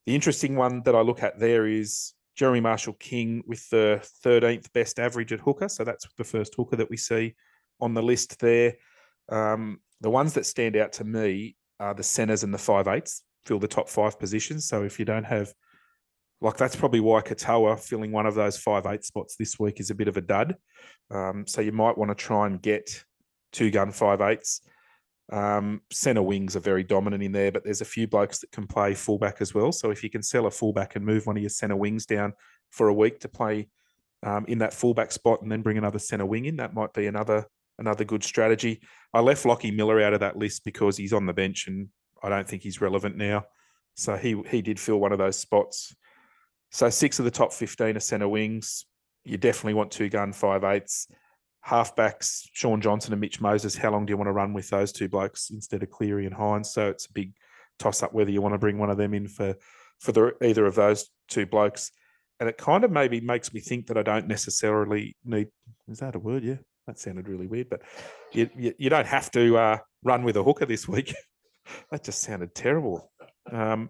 The interesting one that I look at there is Jeremy Marshall King with the 13th best average at hooker. So that's the first hooker that we see on the list there. Um, the ones that stand out to me are the centers and the five eights fill the top five positions. So if you don't have, like, that's probably why Katoa filling one of those five eight spots this week is a bit of a dud. Um, so you might want to try and get two gun five eights. Um, center wings are very dominant in there, but there's a few blokes that can play fullback as well. So if you can sell a fullback and move one of your center wings down for a week to play um, in that fullback spot and then bring another centre wing in. That might be another another good strategy. I left Lockie Miller out of that list because he's on the bench and I don't think he's relevant now. So he he did fill one of those spots. So six of the top fifteen are centre wings. You definitely want two gun five eights. Halfbacks, Shaun Johnson and Mitch Moses. How long do you want to run with those two blokes instead of Cleary and Hynes? So it's a big toss up whether you want to bring one of them in for for the either of those two blokes and it kind of maybe makes me think that I don't necessarily need. Is that a word? Yeah, that sounded really weird, but you you, you don't have to uh, run with a hooker this week. that just sounded terrible. Um,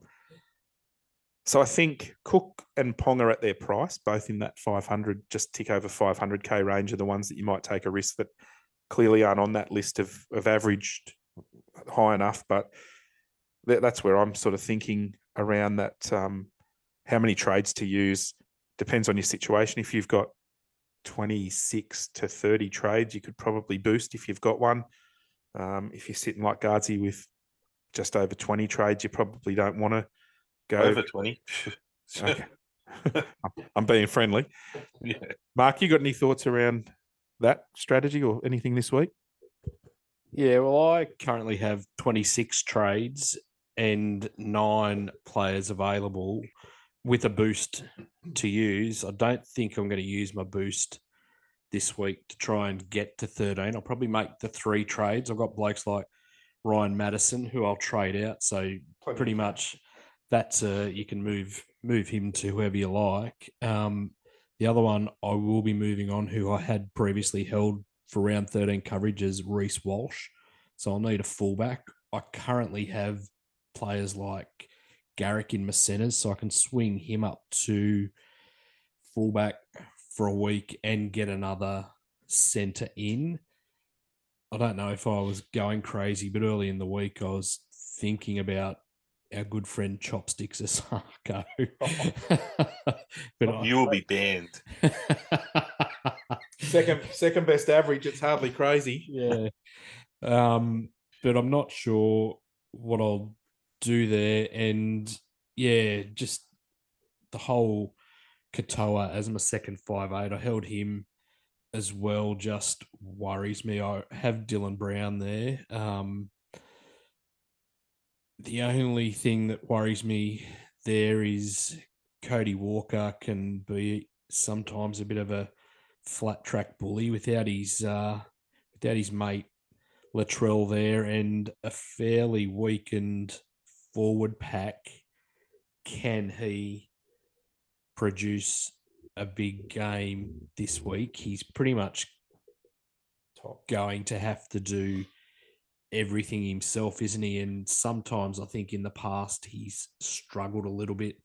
so I think Cook and Pong are at their price, both in that 500, just tick over 500k range are the ones that you might take a risk that clearly aren't on that list of of averaged high enough, but that's where I'm sort of thinking around that. Um, how many trades to use depends on your situation. If you've got 26 to 30 trades, you could probably boost if you've got one. Um, if you're sitting like Gardsy with just over 20 trades, you probably don't want to go over 20. okay. I'm being friendly. Yeah. Mark, you got any thoughts around that strategy or anything this week? Yeah, well, I currently have 26 trades and nine players available with a boost to use. I don't think I'm going to use my boost this week to try and get to 13. I'll probably make the three trades. I've got blokes like Ryan Matterson who I'll trade out. So pretty much that's uh you can move move him to whoever you like. Um, the other one I will be moving on who I had previously held for round 13 coverage is Reece Walsh. So I'll need a fullback. I currently have players like Garrick in my centers, so I can swing him up to fullback for a week and get another center in. I don't know if I was going crazy, but early in the week I was thinking about our good friend Chopsticks Isaako. but I- You will be banned. Second second best average. It's hardly crazy. yeah. Um, but I'm not sure what I'll do there. And yeah, just the whole Katoa as my second five eight. I held him as well. Just worries me. I have Dylan Brown there. Um, the only thing that worries me there is Cody Walker can be sometimes a bit of a flat track bully without his uh, without his mate Latrell there and a fairly weakened forward pack. Can he produce a big game this week? He's pretty much going to have to do everything himself, isn't he? And sometimes I think in the past he's struggled a little bit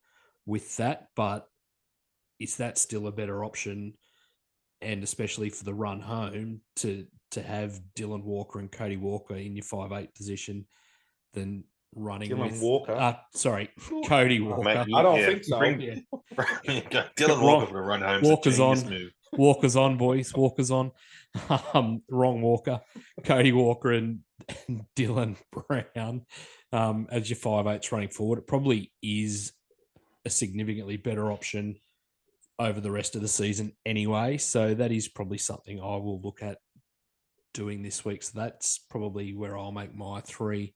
with that, but is that still a better option? And especially for the run home to to have Dylan Walker and Cody Walker in your five eight position than running Dylan with Walker? Uh, sorry, Cody Oh, Walker. mate, I don't yeah, think so. bring- Yeah. Dylan Walker for a run home. Walker's Walker's on. Move. Walker's on, boys. Walker's on. Um, wrong Walker. Cody Walker and, and Dylan Brown um, as your five eights running forward. It probably is a significantly better option over the rest of the season anyway. So that is probably something I will look at doing this week. So that's probably where I'll make my three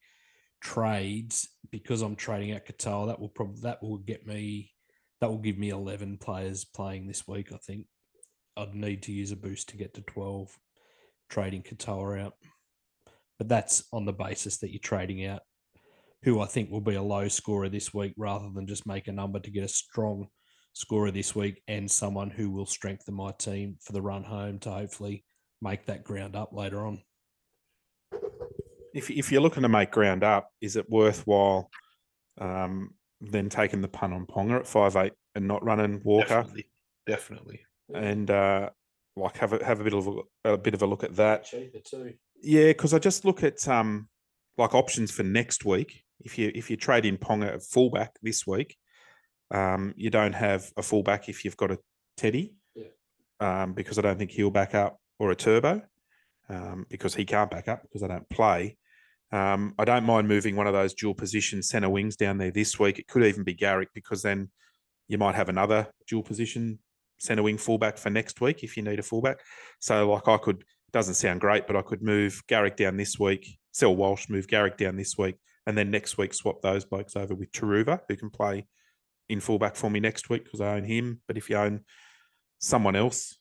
trades because I'm trading out Katoa. That will probably that will get me that will give me 11 players playing this week, I think. I'd need to use a boost to get to 12 trading Katoa out. But that's on the basis that you're trading out who I think will be a low scorer this week rather than just make a number to get a strong scorer this week and someone who will strengthen my team for the run home to hopefully make that ground up later on. If if you're looking to make ground up, is it worthwhile um, then taking the pun on Ponga at five eight and not running Walker Definitely. Definitely. and uh, like have a have a bit of a, a bit of a look at that? Cheaper too. Yeah, because I just look at um like options for next week. If you if you trade in Ponga at fullback this week, um, you don't have a fullback if you've got a Teddy, um, because I don't think he'll back up or a Turbo, um, because he can't back up because I don't play. Um, I don't mind moving one of those dual position centre wings down there this week. It could even be Garrick because then you might have another dual position centre wing fullback for next week if you need a fullback. So like I could doesn't sound great, but I could move Garrick down this week, sell Walsh, move Garrick down this week, and then next week swap those blokes over with Taruva, who can play in fullback for me next week because I own him. But if you own someone else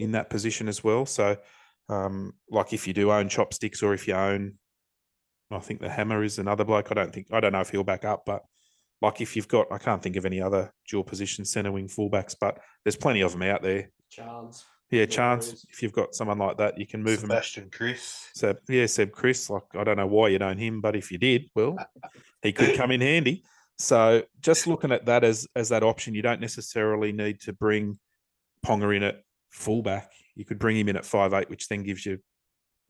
in that position as well, so um, like if you do own chopsticks or if you own, I think the hammer is another bloke. I don't think I don't know if he'll back up, but like if you've got, I can't think of any other dual position centre wing fullbacks, but there's plenty of them out there. Chance. Yeah, chance if you've got someone like that, you can move him. Sebastian Kris. So yeah, Seb Kris. Like I don't know why you don't him, but if you did, well, he could come in handy. So just looking at that as as that option, you don't necessarily need to bring Ponga in at fullback. You could bring him in at five eight, which then gives you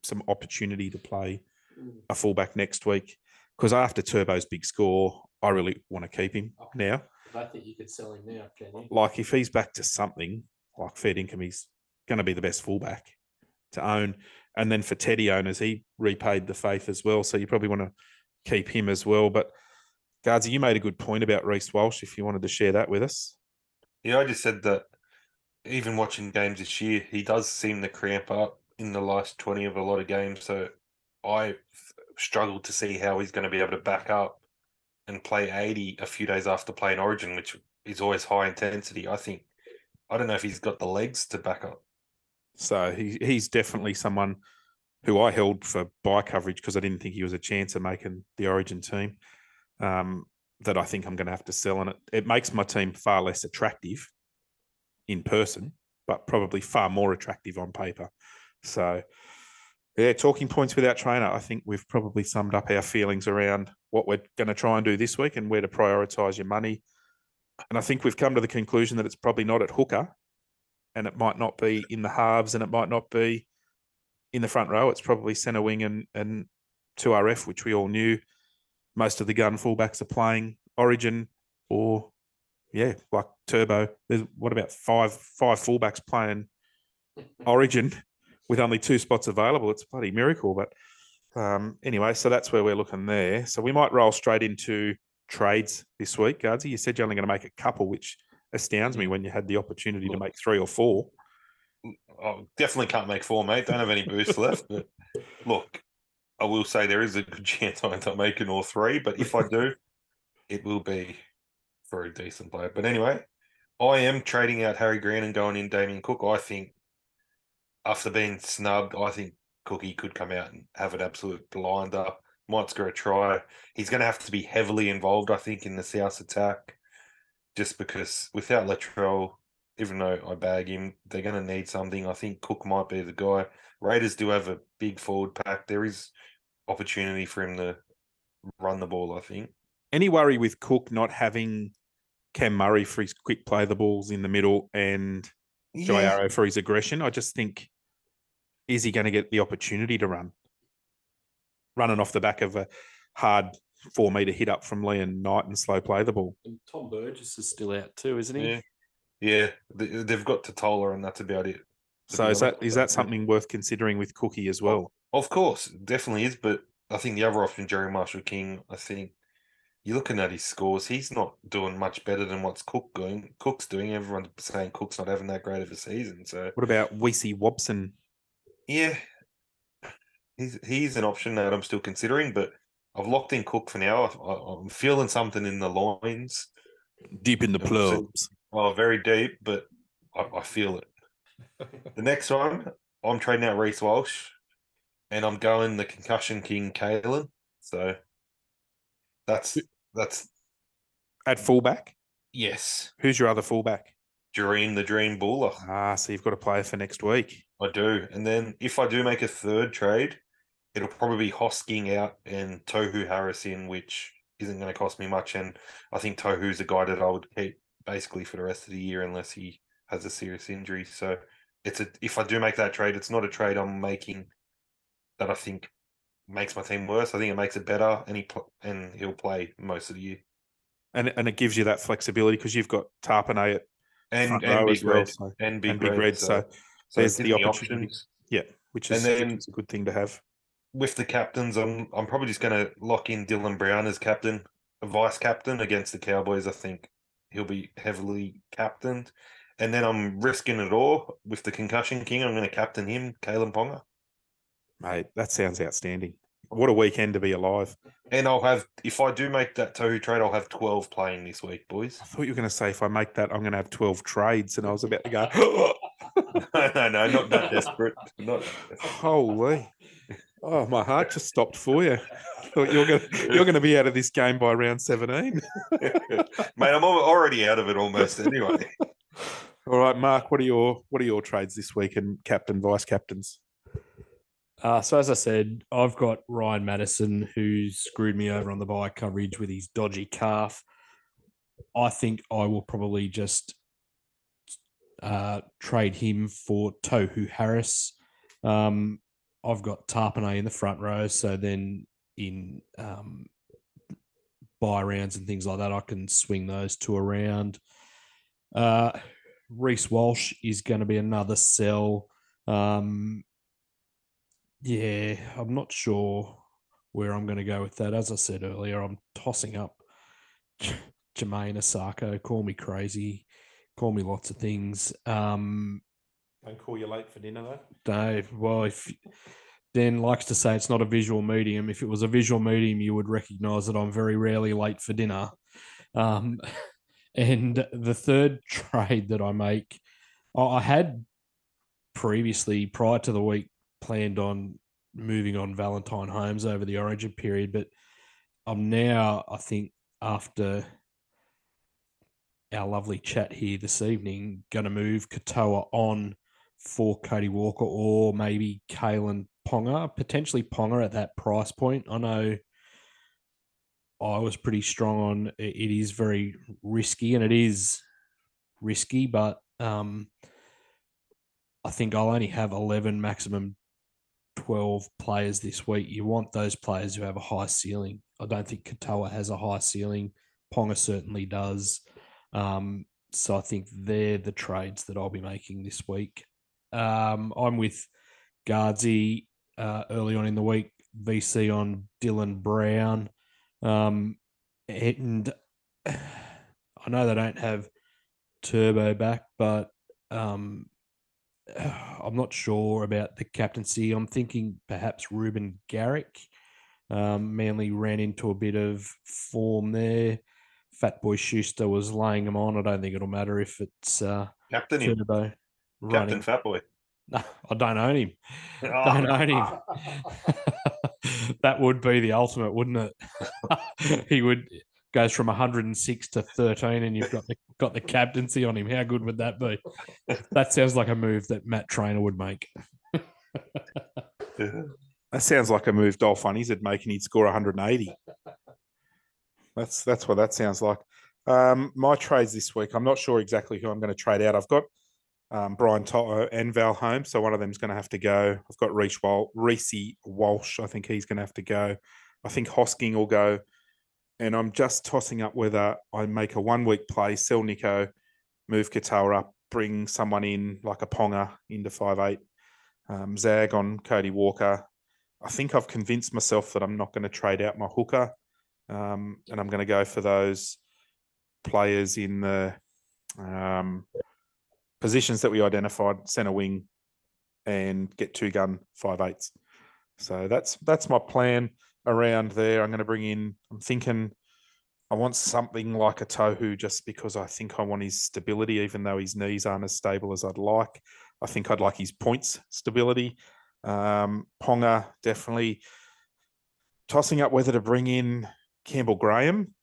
some opportunity to play a fullback next week. Because after Turbo's big score, I really want to keep him Okay. now. I think you could sell him now, can you? Like if he's back to something like Fed income, he's going to be the best fullback to own. And then for Teddy owners, he repaid the faith as well. So you probably want to keep him as well. But Gardsy, you made a good point about Reece Walsh. If you wanted to share that with us, Yeah, I just said that even watching games this year, he does seem to cramp up in the last 20 of a lot of games. So I struggled to see how he's going to be able to back up and play 80 a few days after playing Origin, which is always high intensity. I think, I don't know if he's got the legs to back up. So he, he's definitely someone who I held for buy coverage because I didn't think he was a chance of making the Origin team. Um, that I think I'm going to have to sell, and it it makes my team far less attractive in person, but probably far more attractive on paper. So, yeah, talking points without Trainor. I think we've probably summed up our feelings around what we're going to try and do this week and where to prioritize your money. And I think we've come to the conclusion that it's probably not at hooker, and it might not be in the halves, and it might not be in the front row. It's probably centre wing and and two RF, which we all knew. Most of the gun fullbacks are playing Origin or yeah, like Turbo. There's what about five five fullbacks playing Origin with only two spots available? It's a bloody miracle. But um, anyway, so that's where we're looking there. So we might roll straight into trades this week, Gardsy. You said you're only going to make a couple, which astounds me when you had the opportunity to make three or four. I definitely can't make four, mate. Don't have any boost left. But look, I will say there is a good chance I end up making all three. But if I do, it will be for a decent player. But anyway, I am trading out Harry Grant and going in Damien Cook. I think after being snubbed, I think Cookie could come out and have an absolute blinder. Might score a try. He's going to have to be heavily involved, I think, in the South attack, just because without Latrell, even though I bag him, they're going to need something. I think Cook might be the guy. Raiders do have a big forward pack. There is opportunity for him to run the ball, I think. Any worry with Cook not having Cam Murray for his quick play the balls in the middle and Jai Arrow for his aggression? I just think, is he going to get the opportunity to run? Running off the back of a hard four meter hit up from Leon Knight and slow play the ball. And Tom Burgess is still out too, isn't he? Yeah. Yeah, they- they've got Tatola, and that's about it. to So be is that honest. is that something worth considering with Cookie as well? Of course, definitely is. But I think the other option, Jerry Marshall King, I think you're looking at his scores. He's not doing much better than what's Cook doing. Cook's doing. Everyone's saying Cook's not having that great of a season. So What about Weesey Wobson? yeah, he's he's an option that I'm still considering. But I've locked in Cook for now. I, I, I'm feeling something in the loins. Deep in the plums. Oh, very deep, but I, I feel it. The next one, I'm trading out Reece Walsh, and I'm going the concussion king, Kalyn. So that's that's At fullback, yes, who's your other fullback? Dream the Dream Buller. Ah, so you've got a player for next week. I do, and then if I do make a third trade, it'll probably be Hosking out and Tohu Harris in, which isn't going to cost me much. And I think Tohu's a guy that I would keep basically for the rest of the year unless he has a serious injury. So it's a if I do make that trade, it's not a trade I'm making that I think makes my team worse. I think it makes it better, and he and he'll play most of the year. and and it gives you that flexibility because you've got Tapine at And and big well, red, so- and big, and big red. red. So, so there's the opportunity. options. yeah, which is, then- which is a good thing to have. With the captains, I'm I'm probably just going to lock in Dylan Brown as captain, vice captain against the Cowboys. I think he'll be heavily captained, and then I'm risking it all with the concussion king. I'm going to captain him, Kalyn Ponga, Mate, that sounds outstanding. What a weekend to be alive. and I'll have if I do make that Tohu trade, I'll have twelve playing this week, boys. I thought you were going to say if I make that, I'm going to have 12 trades, and I was about to go, no, no, not that desperate. Not that desperate. holy. Oh, my heart just stopped for you. Thought you're going to you're going to be out of this game by round 17. mate. I'm already out of it almost anyway. All right, Mark, what are your what are your trades this week and captain, vice captains? Uh, so as I said, I've got Ryan Matterson who screwed me over on the buy coverage with his dodgy calf. I think I will probably just uh, trade him for Tohu Harris. Um, I've got Tapine in the front row, so then in um, buy rounds and things like that, I can swing those two around. Uh, Reece Walsh is going to be another sell. Um, yeah, I'm not sure where I'm going to go with that. As I said earlier, I'm tossing up Jamayne Isaako. Call me crazy, call me lots of things. Um, Don't call you late for dinner, though. Dave, well, if Dan likes to say it's not a visual medium, if it was a visual medium, you would recognize that I'm very rarely late for dinner. Um, and the third trade that I make, I I had previously, prior to the week, planned on moving on Valentine Holmes over the origin period, but I'm now, I think, after our lovely chat here this evening, going to move Katoa on for Cody Walker or maybe Kalyn Ponga, potentially Ponga at that price point. I know I was pretty strong on it is very risky and it is risky, but um, I think I'll only have 11 maximum 12 players this week. You want those players who have a high ceiling. I don't think Katoa has a high ceiling. Ponga certainly does. Um, so I think they're the trades that I'll be making this week. Um, I'm with Gardsy uh, early on in the week, VC on Dylan Brown. Um, and I know they don't have Turbo back, but um, I'm not sure about the captaincy. I'm thinking perhaps Reuben Garrick. Um, Manly ran into a bit of form there. Fat Boy Schuster was laying them on. I don't think it'll matter if it's uh, Captain Turbo Captain running. Fat Boy. No, I don't own him. Oh, Don't own him. that would be the ultimate, wouldn't it? he would goes from 106 to 13, and you've got the got the captaincy on him. How good would that be? That sounds like a move that Matt Trainor would make. That sounds like a move Dolph Funnies would make and he'd score 180. That's that's what that sounds like. Um, my trades this week, I'm not sure exactly who I'm going to trade out. I've got um, Brian Toto and Val Holmes, so one of them's going to have to go. I've got Reece Wal- Reece Walsh. I think he's going to have to go. I think Hosking will go. And I'm just tossing up whether I make a one week play, sell Nico, move Katoa up, bring someone in like a Ponga into five eight, um, Zag on Cody Walker. I think I've convinced myself that I'm not going to trade out my hooker, um, and I'm going to go for those players in the um, positions that we identified: centre wing, and get two gun five eights. So that's that's my plan around there. I'm going to bring in. I'm thinking. I want something like a Tohu just because I think I want his stability, even though his knees aren't as stable as I'd like. I think I'd like his points stability. Um, Ponga definitely tossing up whether to bring in Campbell Graham.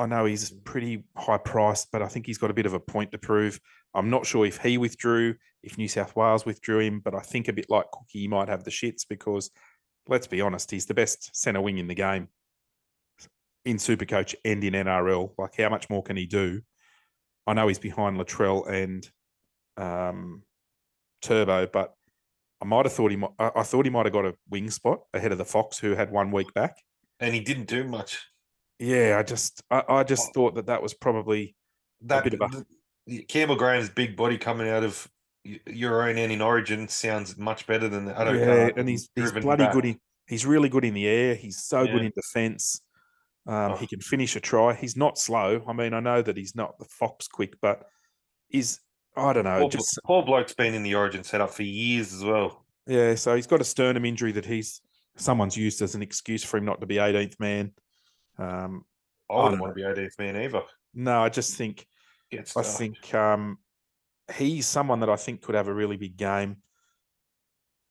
I know he's pretty high priced, but I think he's got a bit of a point to prove. I'm not sure if he withdrew, if New South Wales withdrew him, but I think a bit like Cookie, he might have the shits because let's be honest, he's the best centre wing in the game in Supercoach and in NRL. Like, how much more can he do? I know he's behind Latrell and um, Turbo, but I might have thought he might. I thought he might have got a wing spot ahead of the Fox, who had one week back. and he didn't do much. Yeah, I just, I, I just Oh. thought that that was probably That bit of a- Campbell Graham's big body coming out of your own end in Origin sounds much better than the Addo yeah, and he's he's bloody back. good. In, he's really good in the air. He's so good in defence. Um, Oh. He can finish a try. He's not slow. I mean, I know that he's not the Fox quick, but he's I don't know. Poor, Just poor bloke's been in the Origin setup for years as well. yeah. So he's got a sternum injury that he's someone's used as an excuse for him not to be 18th man. Um, I I wouldn't don't want to be 18th man either. no, I just think I think um, he's someone that I think could have a really big game.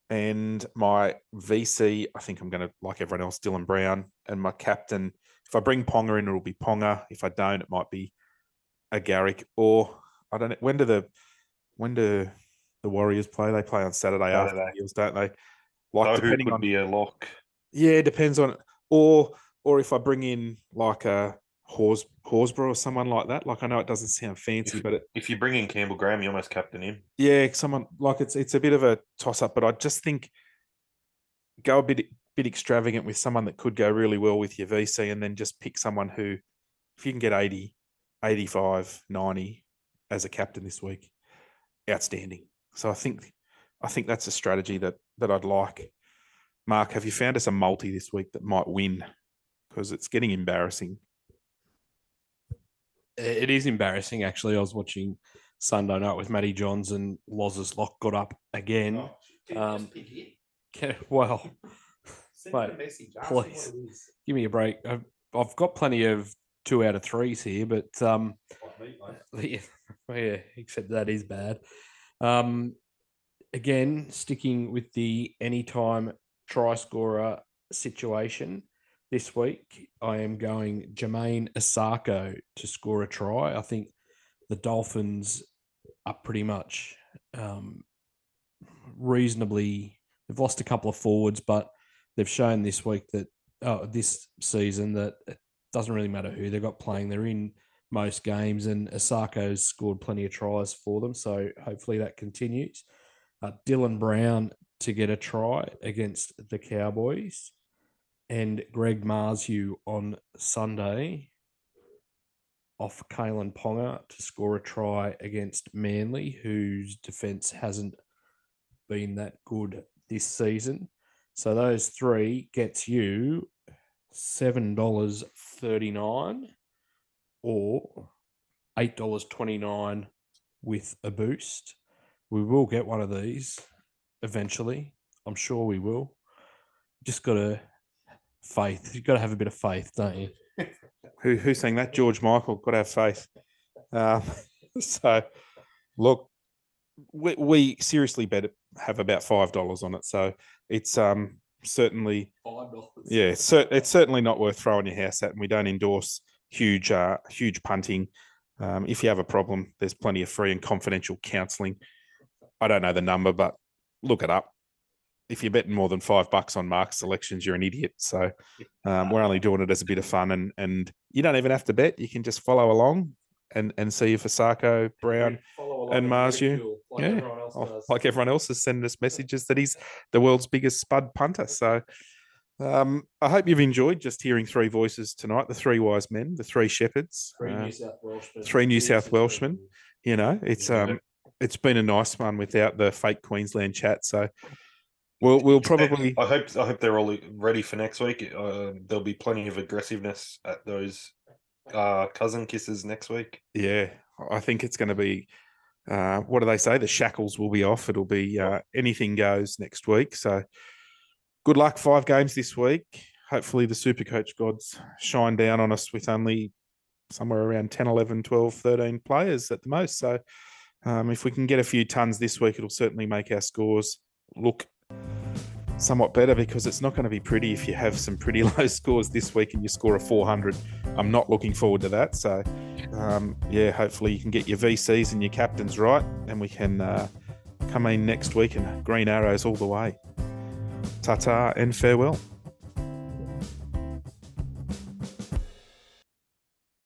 And my VC, I think I'm going to, like everyone else, Dylan Brown. And my captain, if I bring Ponga in, it'll be Ponga. If I don't, it might be a Garrick. Or I don't know. When do the when do the Warriors play? They play on Saturday, after Saturday. the Eels, don't they? Like So who depending could on be a lock? yeah, it depends on or or if I bring in like a Hors Horsburgh or someone like that. Like I know it doesn't sound fancy, If- but it, If you bring in Campbell Graham, you almost captain him. yeah, someone like it's it's a bit of a toss up, but I just think go a bit bit extravagant with someone that could go really well with your VC and then just pick someone who if you can get 80, 85, 90 as a captain this week, outstanding. So I think I think that's a strategy that that I'd like. Mark, have you found us a multi this week that might win? Because it's getting embarrassing. It is embarrassing, actually. I was watching Sunday night with Matty Johns and Loz's lock got up again. Um, Can- well, mate, please. give me a break. I've, I've got plenty of two out of threes here, but um, yeah, yeah, except that is bad. Um, again, sticking with the anytime try scorer situation this week, I am going Jamayne Isaako to score a try. I think the Dolphins are pretty much um, reasonably. They've lost a couple of forwards, but they've shown this week that uh, this season that it doesn't really matter who they've got playing. They're in most games, and Isaako's scored plenty of tries for them. So hopefully that continues. Uh, Dylan Brown to get a try against the Cowboys, and Greg Marzhew on Sunday off Kalyn Ponga to score a try against Manly, whose defense hasn't been that good this season. So those three gets you seven dollars thirty nine or eight dollars twenty nine with a boost. We will get one of these eventually. I'm sure we will. Just got to faith. You've got to have a bit of faith, don't you? Who who's saying that? George Michael. Got to have faith. Um, so, look, we, we seriously bet have about five dollars on it. So it's um certainly Five dollars. yeah, it's, cer- it's certainly not worth throwing your house at, and we don't endorse huge uh huge punting. Um, if you have a problem, there's plenty of free and confidential counselling. I don't know the number, but look it up. If you're betting more than five bucks on Mark's selections, you're an idiot. So um, we're only doing it as a bit of fun, and and you don't even have to bet. You can just follow along and and see if Isaako Brown and Marzhew, yeah, oh, like everyone else has sent us messages that he's the world's biggest spud punter. So um, I hope you've enjoyed just hearing three voices tonight: the three wise men, the three shepherds, Three uh, New South Welshmen. three New South Welshmen. you know, it's um, it's been a nice one without the fake Queensland chat. So we'll we'll probably I hope I hope they're all ready for next week. Uh, there'll be plenty of aggressiveness at those uh, cousin kisses next week. Yeah, I think it's going to be. Uh, what do they say? The shackles will be off. It'll be uh, anything goes next week. So, good luck. Five games this week. Hopefully, the super coach gods shine down on us with only somewhere around 10, 11, 12, 13 players at the most. So, um, if we can get a few tons this week, it'll certainly make our scores look somewhat better because it's not going to be pretty if you have some pretty low scores this week and you score a 400. I'm not looking forward to that. So, um, yeah, hopefully you can get your VCs and your captains right, and we can uh, come in next week and green arrows all the way. Ta ta and farewell.